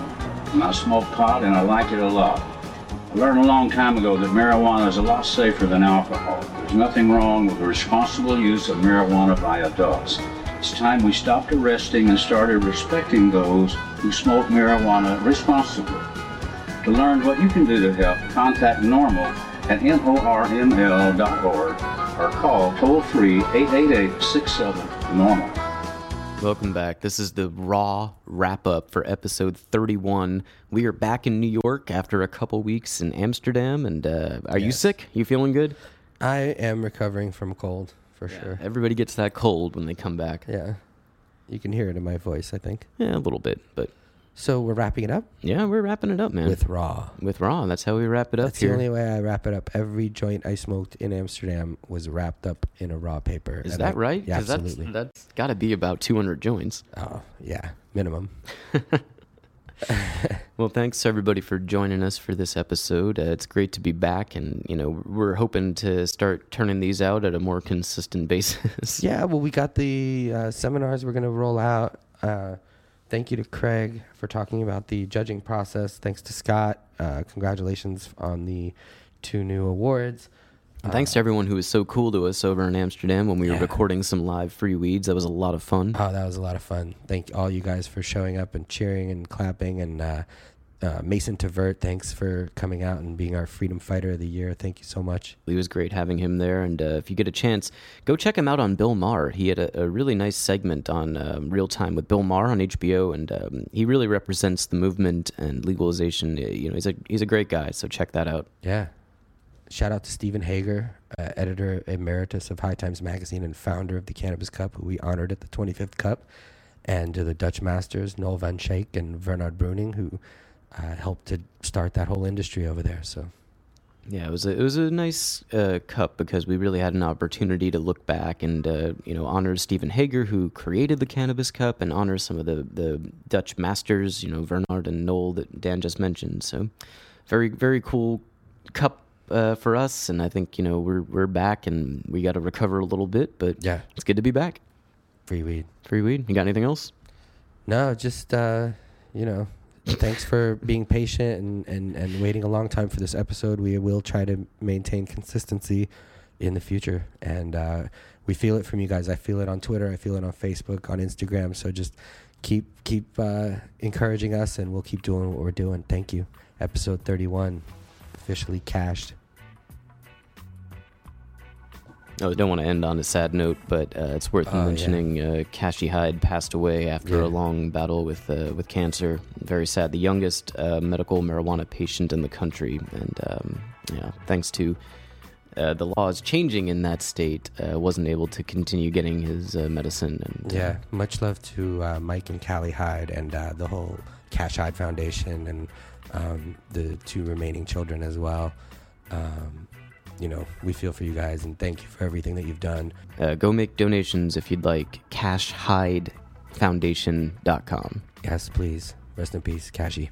And I smoke pot and I like it a lot. I learned a long time ago that marijuana is a lot safer than alcohol. There's nothing wrong with the responsible use of marijuana by adults. It's time we stopped arresting and started respecting those who smoke marijuana responsibly. To learn what you can do to help, contact NORML at norml.org or call toll free 888 67 NORML. Welcome back. This is the raw wrap up for episode 31. We are back in New York after a couple weeks in Amsterdam. And uh, are you sick? You feeling good? I am recovering from a cold for sure. Everybody gets that cold when they come back. Yeah. You can hear it in my voice, I think. Yeah, a little bit. But So we're wrapping it up yeah, we're wrapping it up, man. with raw. With raw. That's how we wrap it up That's here. the only way I wrap it up. Every joint I smoked in Amsterdam was wrapped up in a raw paper. Is And that I- right? Yeah, 'Cause absolutely. That's, that's got to be about 200 joints. oh, yeah, minimum. <laughs> <laughs> Well, thanks everybody for joining us for this episode. Uh, it's great to be back, and you know we're hoping to start turning these out at a more consistent <laughs> basis. Yeah, well, we got the uh, seminars we're going to roll out. Uh, thank you to Craig for talking about the judging process. Thanks to Scott. Uh, congratulations on the two new awards. And thanks to everyone who was so cool to us over in Amsterdam when we were Yeah. recording some live free weeds. That was a lot of fun. Oh, that was a lot of fun. Thank all you guys for showing up and cheering and clapping. And uh, uh, Mason Tvert, thanks for coming out and being our Freedom Fighter of the Year. Thank you so much. It was great having him there. And uh, if you get a chance, go check him out on Bill Maher. He had a, a really nice segment on um, Real Time with Bill Maher on HBO, and um, he really represents the movement and legalization. Uh, You know, he's a he's a great guy. So check that out. Yeah. Shout out to Steven Hager, uh, editor emeritus of High Times Magazine and founder of the Cannabis Cup, who we honored at the 25th Cup, and to the Dutch Masters, Nol van Schaik and Wernard Bruining, who uh, helped to start that whole industry over there. So, Yeah, it was a, it was a nice uh, cup because we really had an opportunity to look back and uh, you know honor Steven Hager who created the Cannabis Cup and honor some of the, the Dutch masters, you know Wernard and Nol that Dan just mentioned. So very very cool cup uh, for us, and I think you know we're we're back and we got to recover a little bit, but yeah, it's good to be back. free weed. Free weed. You got anything else? No, just uh, you know, thanks for being patient and, and, and waiting a long time for this episode. We will try to maintain consistency in the future, and uh, we feel it from you guys. I feel it on Twitter. I feel it on Facebook, on Instagram. So just keep keep uh, encouraging us, and we'll keep doing what we're doing. Thank you. Episode thirty one, officially cashed. Oh, I don't want to end on a sad note, but uh, it's worth Oh, yeah. mentioning uh, Cashy Hyde passed away after Yeah. a long battle with uh, with cancer. Very sad. The youngest uh, medical marijuana patient in the country, and um, yeah, thanks to uh, the laws changing in that state, uh, wasn't able to continue getting his uh, medicine. And uh, Yeah, much love to uh, Mike and Callie Hyde and uh, the whole Cash Hyde Foundation and um, the two remaining children as well. Um, you know, we feel for you guys and thank you for everything that you've done. uh, go make donations if you'd like. CashHydeFoundation.com. Yes, please. Rest in peace, Cashy.